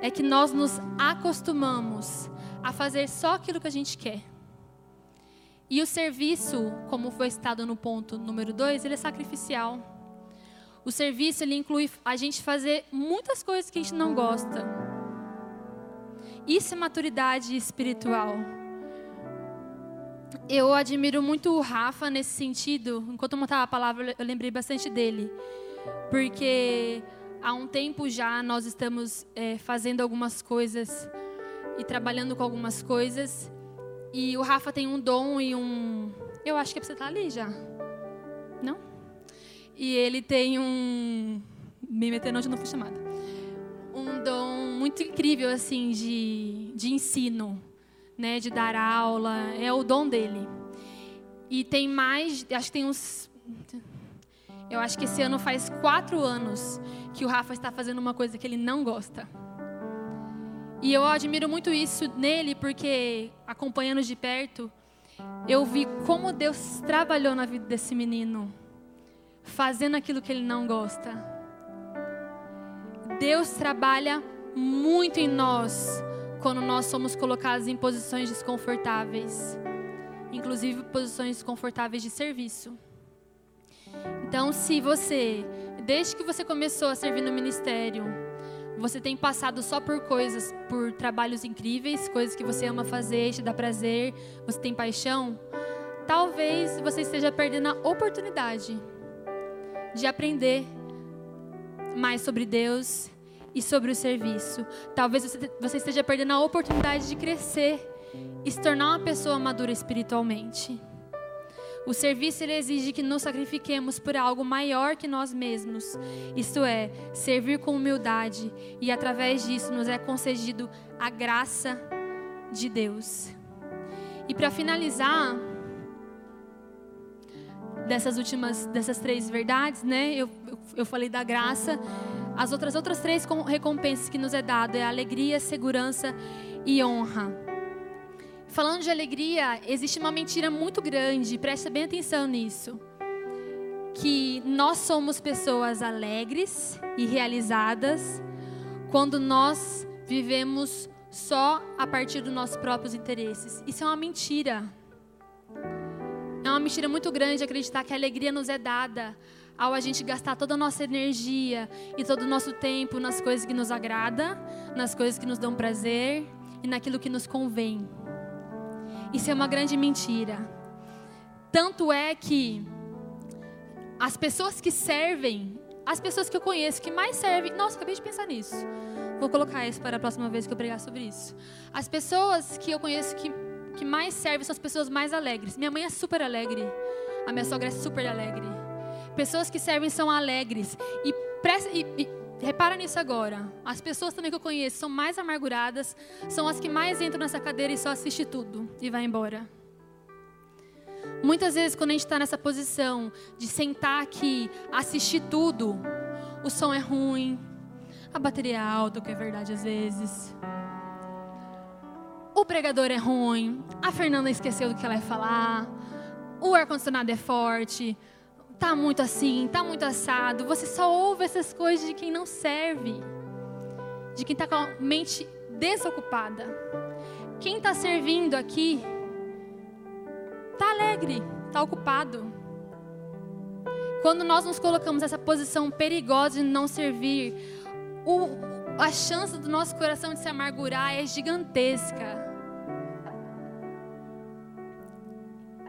É que nós nos acostumamos a fazer só aquilo que a gente quer. E o serviço, como foi citado no ponto número 2, ele é sacrificial. O serviço ele inclui a gente fazer muitas coisas que a gente não gosta. Isso é maturidade espiritual. Eu admiro muito o Rafa nesse sentido. Enquanto eu montava a palavra, eu lembrei bastante dele. Porque há um tempo já nós estamos é, fazendo algumas coisas e trabalhando com algumas coisas. E o Rafa tem um dom e um. Eu acho que é pra você estar ali já. Não? E ele tem um. Me metendo onde eu não fui chamada. Um dom muito incrível, assim, de, de ensino, né? De dar aula. É o dom dele. E tem mais. Acho que tem uns. Eu acho que esse ano faz quatro anos que o Rafa está fazendo uma coisa que ele não gosta. E eu admiro muito isso nele, porque acompanhando de perto, eu vi como Deus trabalhou na vida desse menino, fazendo aquilo que ele não gosta. Deus trabalha muito em nós quando nós somos colocados em posições desconfortáveis, inclusive posições desconfortáveis de serviço. Então, se você, desde que você começou a servir no ministério, você tem passado só por coisas, por trabalhos incríveis, coisas que você ama fazer, te dá prazer, você tem paixão, talvez você esteja perdendo a oportunidade de aprender mais sobre Deus e sobre o serviço. Talvez você esteja perdendo a oportunidade de crescer e se tornar uma pessoa madura espiritualmente. O serviço exige que nos sacrifiquemos por algo maior que nós mesmos. Isto é, servir com humildade e através disso nos é concedido a graça de Deus. E para finalizar dessas últimas dessas três verdades, né? Eu, eu falei da graça. As outras outras três recompensas que nos é dado é alegria, segurança e honra. Falando de alegria, existe uma mentira muito grande, preste bem atenção nisso. Que nós somos pessoas alegres e realizadas quando nós vivemos só a partir dos nossos próprios interesses. Isso é uma mentira. É uma mentira muito grande acreditar que a alegria nos é dada ao a gente gastar toda a nossa energia e todo o nosso tempo nas coisas que nos agrada, nas coisas que nos dão prazer e naquilo que nos convém. Isso é uma grande mentira. Tanto é que as pessoas que servem, as pessoas que eu conheço que mais servem, nossa, acabei de pensar nisso. Vou colocar isso para a próxima vez que eu pregar sobre isso. As pessoas que eu conheço que, que mais servem são as pessoas mais alegres. Minha mãe é super alegre. A minha sogra é super alegre. Pessoas que servem são alegres. E, e, e Repara nisso agora. As pessoas também que eu conheço são mais amarguradas, são as que mais entram nessa cadeira e só assistem tudo e vai embora. Muitas vezes, quando a gente está nessa posição de sentar aqui, assistir tudo, o som é ruim, a bateria é alta, o que é verdade às vezes. O pregador é ruim, a Fernanda esqueceu do que ela ia falar, o ar-condicionado é forte, tá muito assim, tá muito assado. Você só ouve essas coisas de quem não serve, de quem está com a mente desocupada. Quem está servindo aqui tá alegre, tá ocupado. Quando nós nos colocamos nessa posição perigosa de não servir, o, a chance do nosso coração de se amargurar é gigantesca.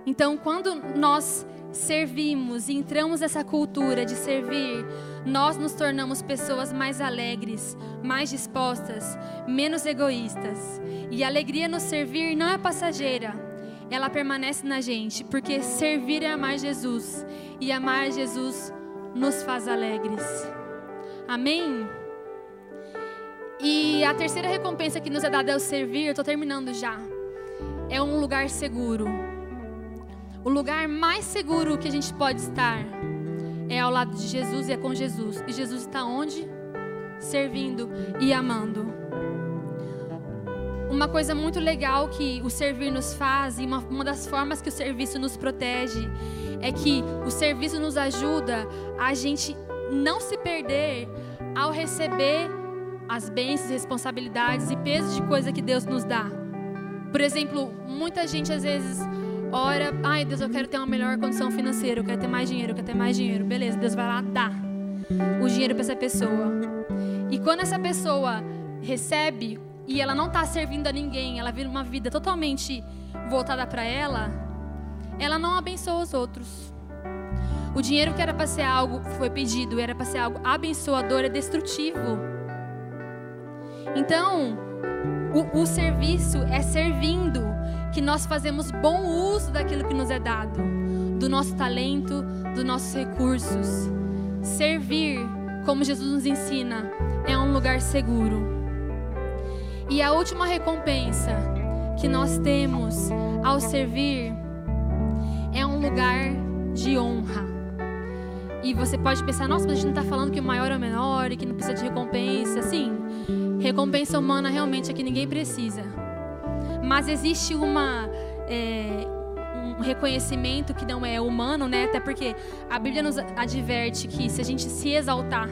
Então, quando nós servimos e entramos nessa cultura de servir, nós nos tornamos pessoas mais alegres, mais dispostas, menos egoístas. E a alegria no servir não é passageira, ela permanece na gente, porque servir é amar Jesus, e amar Jesus nos faz alegres. Amém? E a terceira recompensa que nos é dada é o servir, eu estou terminando já. É um lugar seguro. O lugar mais seguro que a gente pode estar é ao lado de Jesus e é com Jesus. E Jesus está onde? Servindo e amando. Uma coisa muito legal que o servir nos faz, e uma, uma das formas que o serviço nos protege, é que o serviço nos ajuda a gente não se perder ao receber as bênçãos, responsabilidades e pesos de coisa que Deus nos dá. Por exemplo, muita gente às vezes ora, ai Deus, eu quero ter uma melhor condição financeira, eu quero ter mais dinheiro, eu quero ter mais dinheiro. Beleza, Deus vai lá dar o dinheiro para essa pessoa. E quando essa pessoa recebe e ela não está servindo a ninguém, ela vive uma vida totalmente voltada para ela, ela não abençoa os outros. O dinheiro que era para ser algo, foi pedido, era para ser algo abençoador, é destrutivo. Então, o, o serviço é servindo que nós fazemos bom uso daquilo que nos é dado, do nosso talento, dos nossos recursos. Servir, como Jesus nos ensina, é um lugar seguro. E a última recompensa que nós temos ao servir é um lugar de honra. E você pode pensar, nossa, mas a gente não está falando que o maior é o menor e que não precisa de recompensa. Sim, recompensa humana realmente é que ninguém precisa. Mas existe uma. É, um reconhecimento que não é humano, né? Até porque a Bíblia nos adverte que se a gente se exaltar,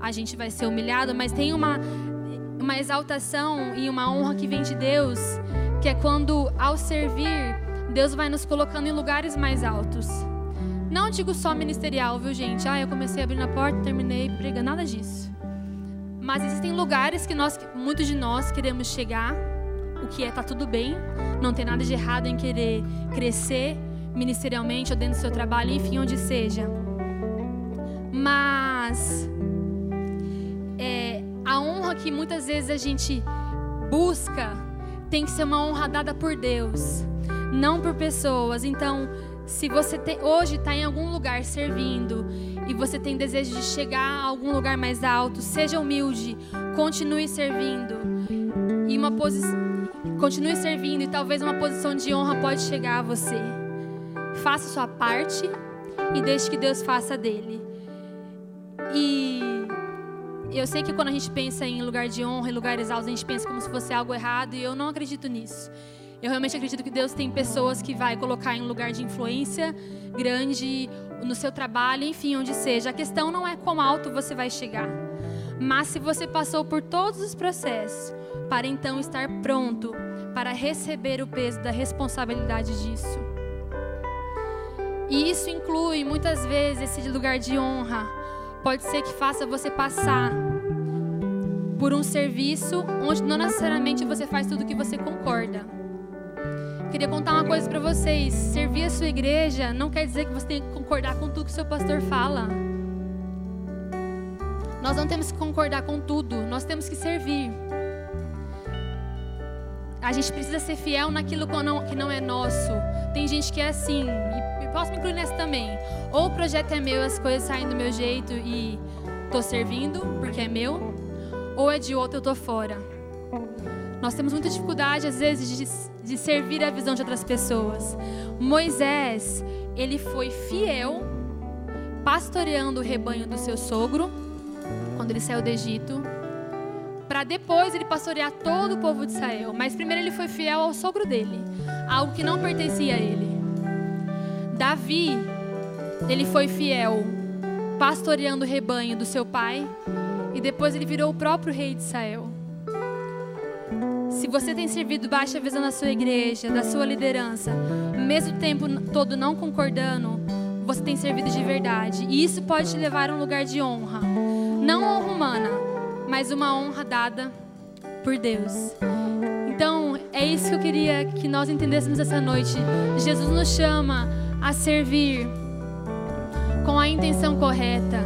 a gente vai ser humilhado, mas tem uma uma exaltação e uma honra que vem de Deus, que é quando, ao servir, Deus vai nos colocando em lugares mais altos. Não digo só ministerial, viu, gente? Ah, eu comecei abrindo a porta, terminei pregando, nada disso. Mas existem lugares que nós, muitos de nós queremos chegar, o que é tá tudo bem, não tem nada de errado em querer crescer ministerialmente ou dentro do seu trabalho, enfim, onde seja. Mas a honra que muitas vezes a gente busca tem que ser uma honra dada por Deus, não por pessoas. Então, se você te, hoje está em algum lugar servindo e você tem desejo de chegar a algum lugar mais alto, seja humilde, continue servindo. E uma continue servindo e talvez uma posição de honra pode chegar a você. Faça sua parte e deixe que Deus faça dele. E eu sei que quando a gente pensa em lugar de honra, em lugares altos, a gente pensa como se fosse algo errado, e eu não acredito nisso. Eu realmente acredito que Deus tem pessoas que vai colocar em lugar de influência grande no seu trabalho, enfim, onde seja. A questão não é quão alto você vai chegar, mas se você passou por todos os processos para então estar pronto para receber o peso da responsabilidade disso. E isso inclui muitas vezes esse lugar de honra pode ser que faça você passar por um serviço onde não necessariamente você faz tudo que você concorda. Queria contar uma coisa para vocês: servir a sua igreja não quer dizer que você tem que concordar com tudo que o seu pastor fala. Nós não temos que concordar com tudo, nós temos que servir. A gente precisa ser fiel naquilo que não é nosso. Tem gente que é assim, e posso me incluir nessa também. Ou o projeto é meu, as coisas saem do meu jeito e tô servindo porque é meu, ou é de outro, eu tô fora. Nós temos muita dificuldade às vezes de, de servir a visão de outras pessoas. Moisés, ele foi fiel pastoreando o rebanho do seu sogro quando ele saiu do Egito, para depois ele pastorear todo o povo de Israel. Mas primeiro ele foi fiel ao sogro dele, algo que não pertencia a ele. Davi, ele foi fiel, pastoreando o rebanho do seu pai, e depois ele virou o próprio rei de Israel. Se você tem servido baixa visão na sua igreja, da sua liderança, mesmo tempo todo não concordando, você tem servido de verdade. E isso pode te levar a um lugar de honra. Não honra humana, mas uma honra dada por Deus. Então, é isso que eu queria que nós entendêssemos essa noite. Jesus nos chama a servir com a intenção correta.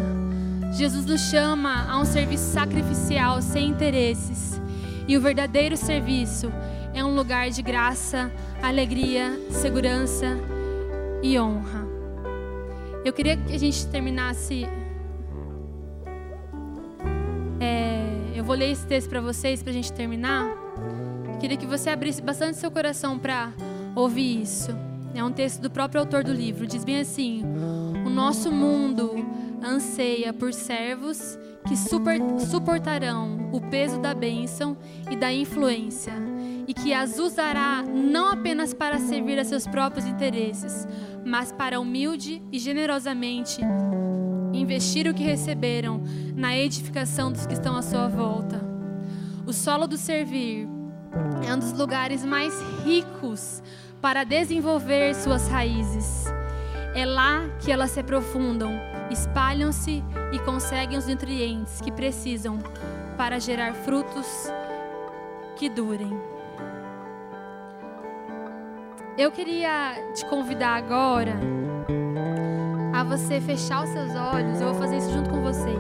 Jesus nos chama a um serviço sacrificial, sem interesses. E o verdadeiro serviço é um lugar de graça, alegria, segurança e honra. Eu queria que a gente terminasse. Vou ler esse texto para vocês, para a gente terminar. Queria que você abrisse bastante seu coração para ouvir isso. É um texto do próprio autor do livro. Diz bem assim: O nosso mundo anseia por servos que suportarão o peso da bênção e da influência, e que as usará não apenas para servir a seus próprios interesses, mas para humilde e generosamente investir o que receberam na edificação dos que estão à sua volta. O solo do servir é um dos lugares mais ricos para desenvolver suas raízes. É lá que elas se aprofundam, espalham-se e conseguem os nutrientes que precisam para gerar frutos que durem. Eu queria te convidar agora a você fechar os seus olhos, eu vou fazer isso junto com vocês.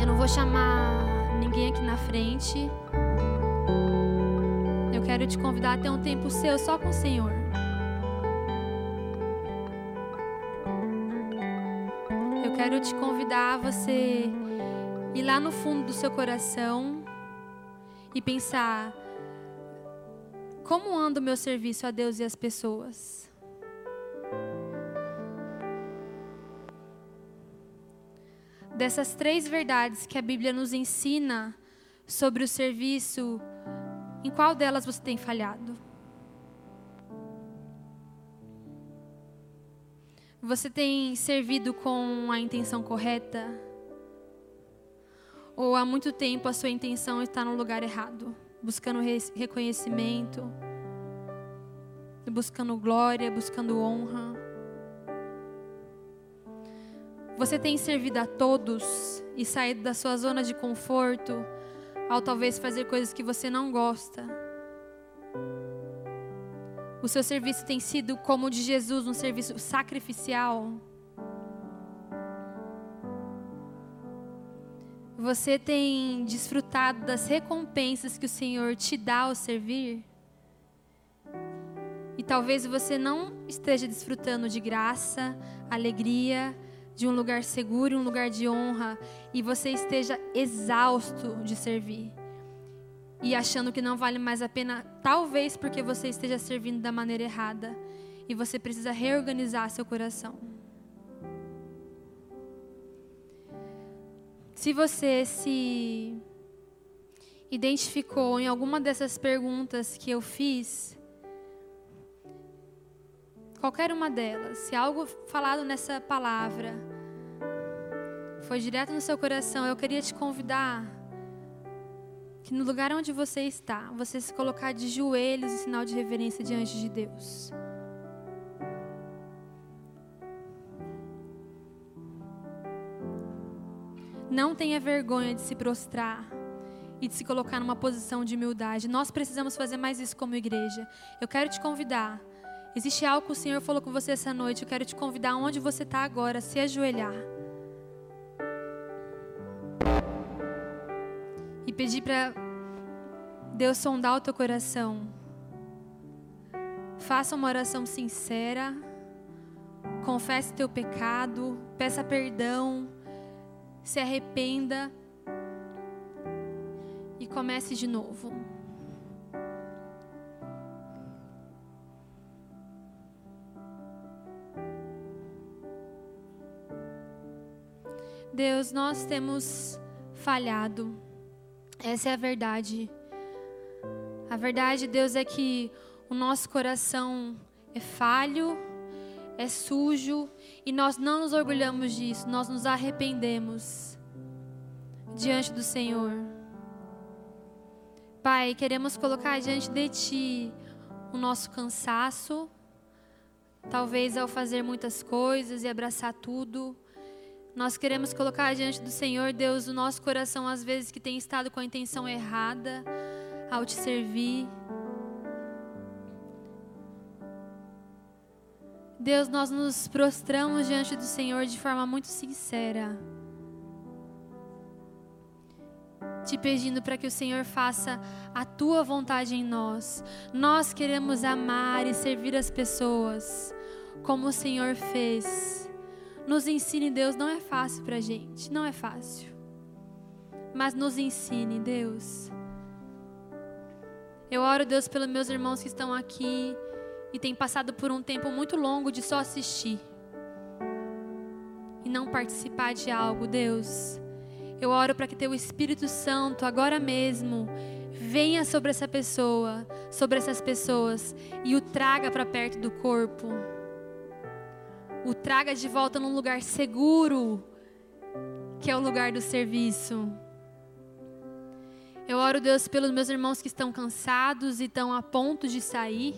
Eu não vou chamar ninguém aqui na frente. Eu quero te convidar a ter um tempo seu só com o Senhor. Eu quero te convidar a você ir lá no fundo do seu coração e pensar: como anda o meu serviço a Deus e às pessoas? Dessas três verdades que a Bíblia nos ensina sobre o serviço, em qual delas você tem falhado? Você tem servido com a intenção correta? Ou há muito tempo a sua intenção está no lugar errado, buscando reconhecimento, buscando glória, buscando honra. Você tem servido a todos e saído da sua zona de conforto ao talvez fazer coisas que você não gosta. O seu serviço tem sido como o de Jesus, um serviço sacrificial. Você tem desfrutado das recompensas que o Senhor te dá ao servir? E talvez você não esteja desfrutando de graça, alegria, de um lugar seguro, um lugar de honra, e você esteja exausto de servir. E achando que não vale mais a pena, talvez porque você esteja servindo da maneira errada, e você precisa reorganizar seu coração. Se você se identificou em alguma dessas perguntas que eu fiz, qualquer uma delas, se algo falado nessa palavra foi direto no seu coração, eu queria te convidar que no lugar onde você está, você se colocar de joelhos em sinal de reverência diante de Deus. Não tenha vergonha de se prostrar e de se colocar numa posição de humildade. Nós precisamos fazer mais isso como igreja. Eu quero te convidar. Existe algo que o Senhor falou com você essa noite. Eu quero te convidar onde você está agora, se ajoelhar. E pedir para Deus sondar o teu coração. Faça uma oração sincera. Confesse teu pecado. Peça perdão se arrependa e comece de novo. Deus, nós temos falhado. Essa é a verdade. A verdade, Deus, é que o nosso coração é falho é sujo e nós não nos orgulhamos disso, nós nos arrependemos diante do Senhor. Pai, queremos colocar diante de Ti o nosso cansaço, talvez ao fazer muitas coisas e abraçar tudo. Nós queremos colocar diante do Senhor, Deus, o nosso coração, às vezes, que tem estado com a intenção errada ao te servir. Deus, nós nos prostramos diante do Senhor de forma muito sincera. Te pedindo para que o Senhor faça a tua vontade em nós. Nós queremos amar e servir as pessoas como o Senhor fez. Nos ensine, Deus, não é fácil para a gente, não é fácil. Mas nos ensine, Deus. Eu oro, Deus, pelos meus irmãos que estão aqui e tem passado por um tempo muito longo de só assistir e não participar de algo, Deus. Eu oro para que teu Espírito Santo agora mesmo venha sobre essa pessoa, sobre essas pessoas e o traga para perto do corpo. O traga de volta num lugar seguro, que é o lugar do serviço. Eu oro, Deus, pelos meus irmãos que estão cansados e estão a ponto de sair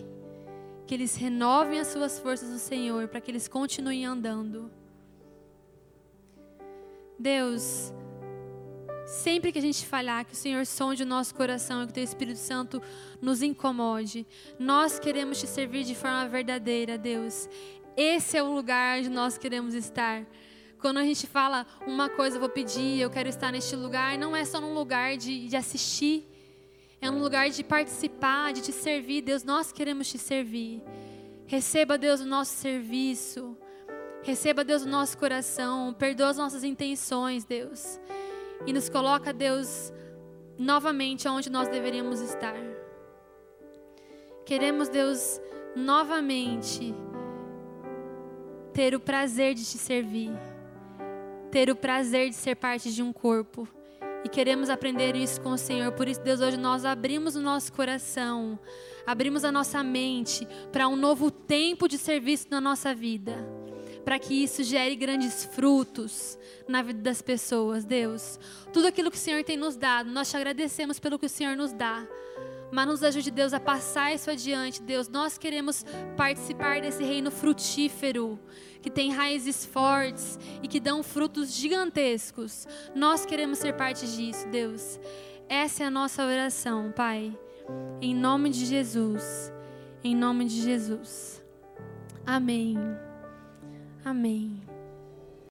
que eles renovem as suas forças no Senhor, para que eles continuem andando. Deus, Sempre que a gente falhar, que o Senhor sonde o nosso coração e que o Teu Espírito Santo nos incomode. Nós queremos te servir de forma verdadeira, Deus. Esse é o lugar onde nós queremos estar. Quando a gente fala uma coisa, eu vou pedir, eu quero estar neste lugar, não é só num lugar de, de assistir, é um lugar de participar, de te servir. Deus, nós queremos te servir. Receba, Deus, o nosso serviço. Receba, Deus, o nosso coração. Perdoa as nossas intenções, Deus e nos coloca, Deus, novamente onde nós deveríamos estar. Queremos, Deus, novamente ter o prazer de te servir, ter o prazer de ser parte de um corpo. E queremos aprender isso com o Senhor. Por isso, Deus, hoje nós abrimos o nosso coração, abrimos a nossa mente para um novo tempo de serviço na nossa vida para que isso gere grandes frutos na vida das pessoas, Deus. Tudo aquilo que o Senhor tem nos dado, nós te agradecemos pelo que o Senhor nos dá. Mas nos ajude, Deus, a passar isso adiante, Deus. Nós queremos participar desse reino frutífero, que tem raízes fortes e que dão frutos gigantescos. Nós queremos ser parte disso, Deus. Essa é a nossa oração, Pai. Em nome de Jesus. Em nome de Jesus. Amém. Amém.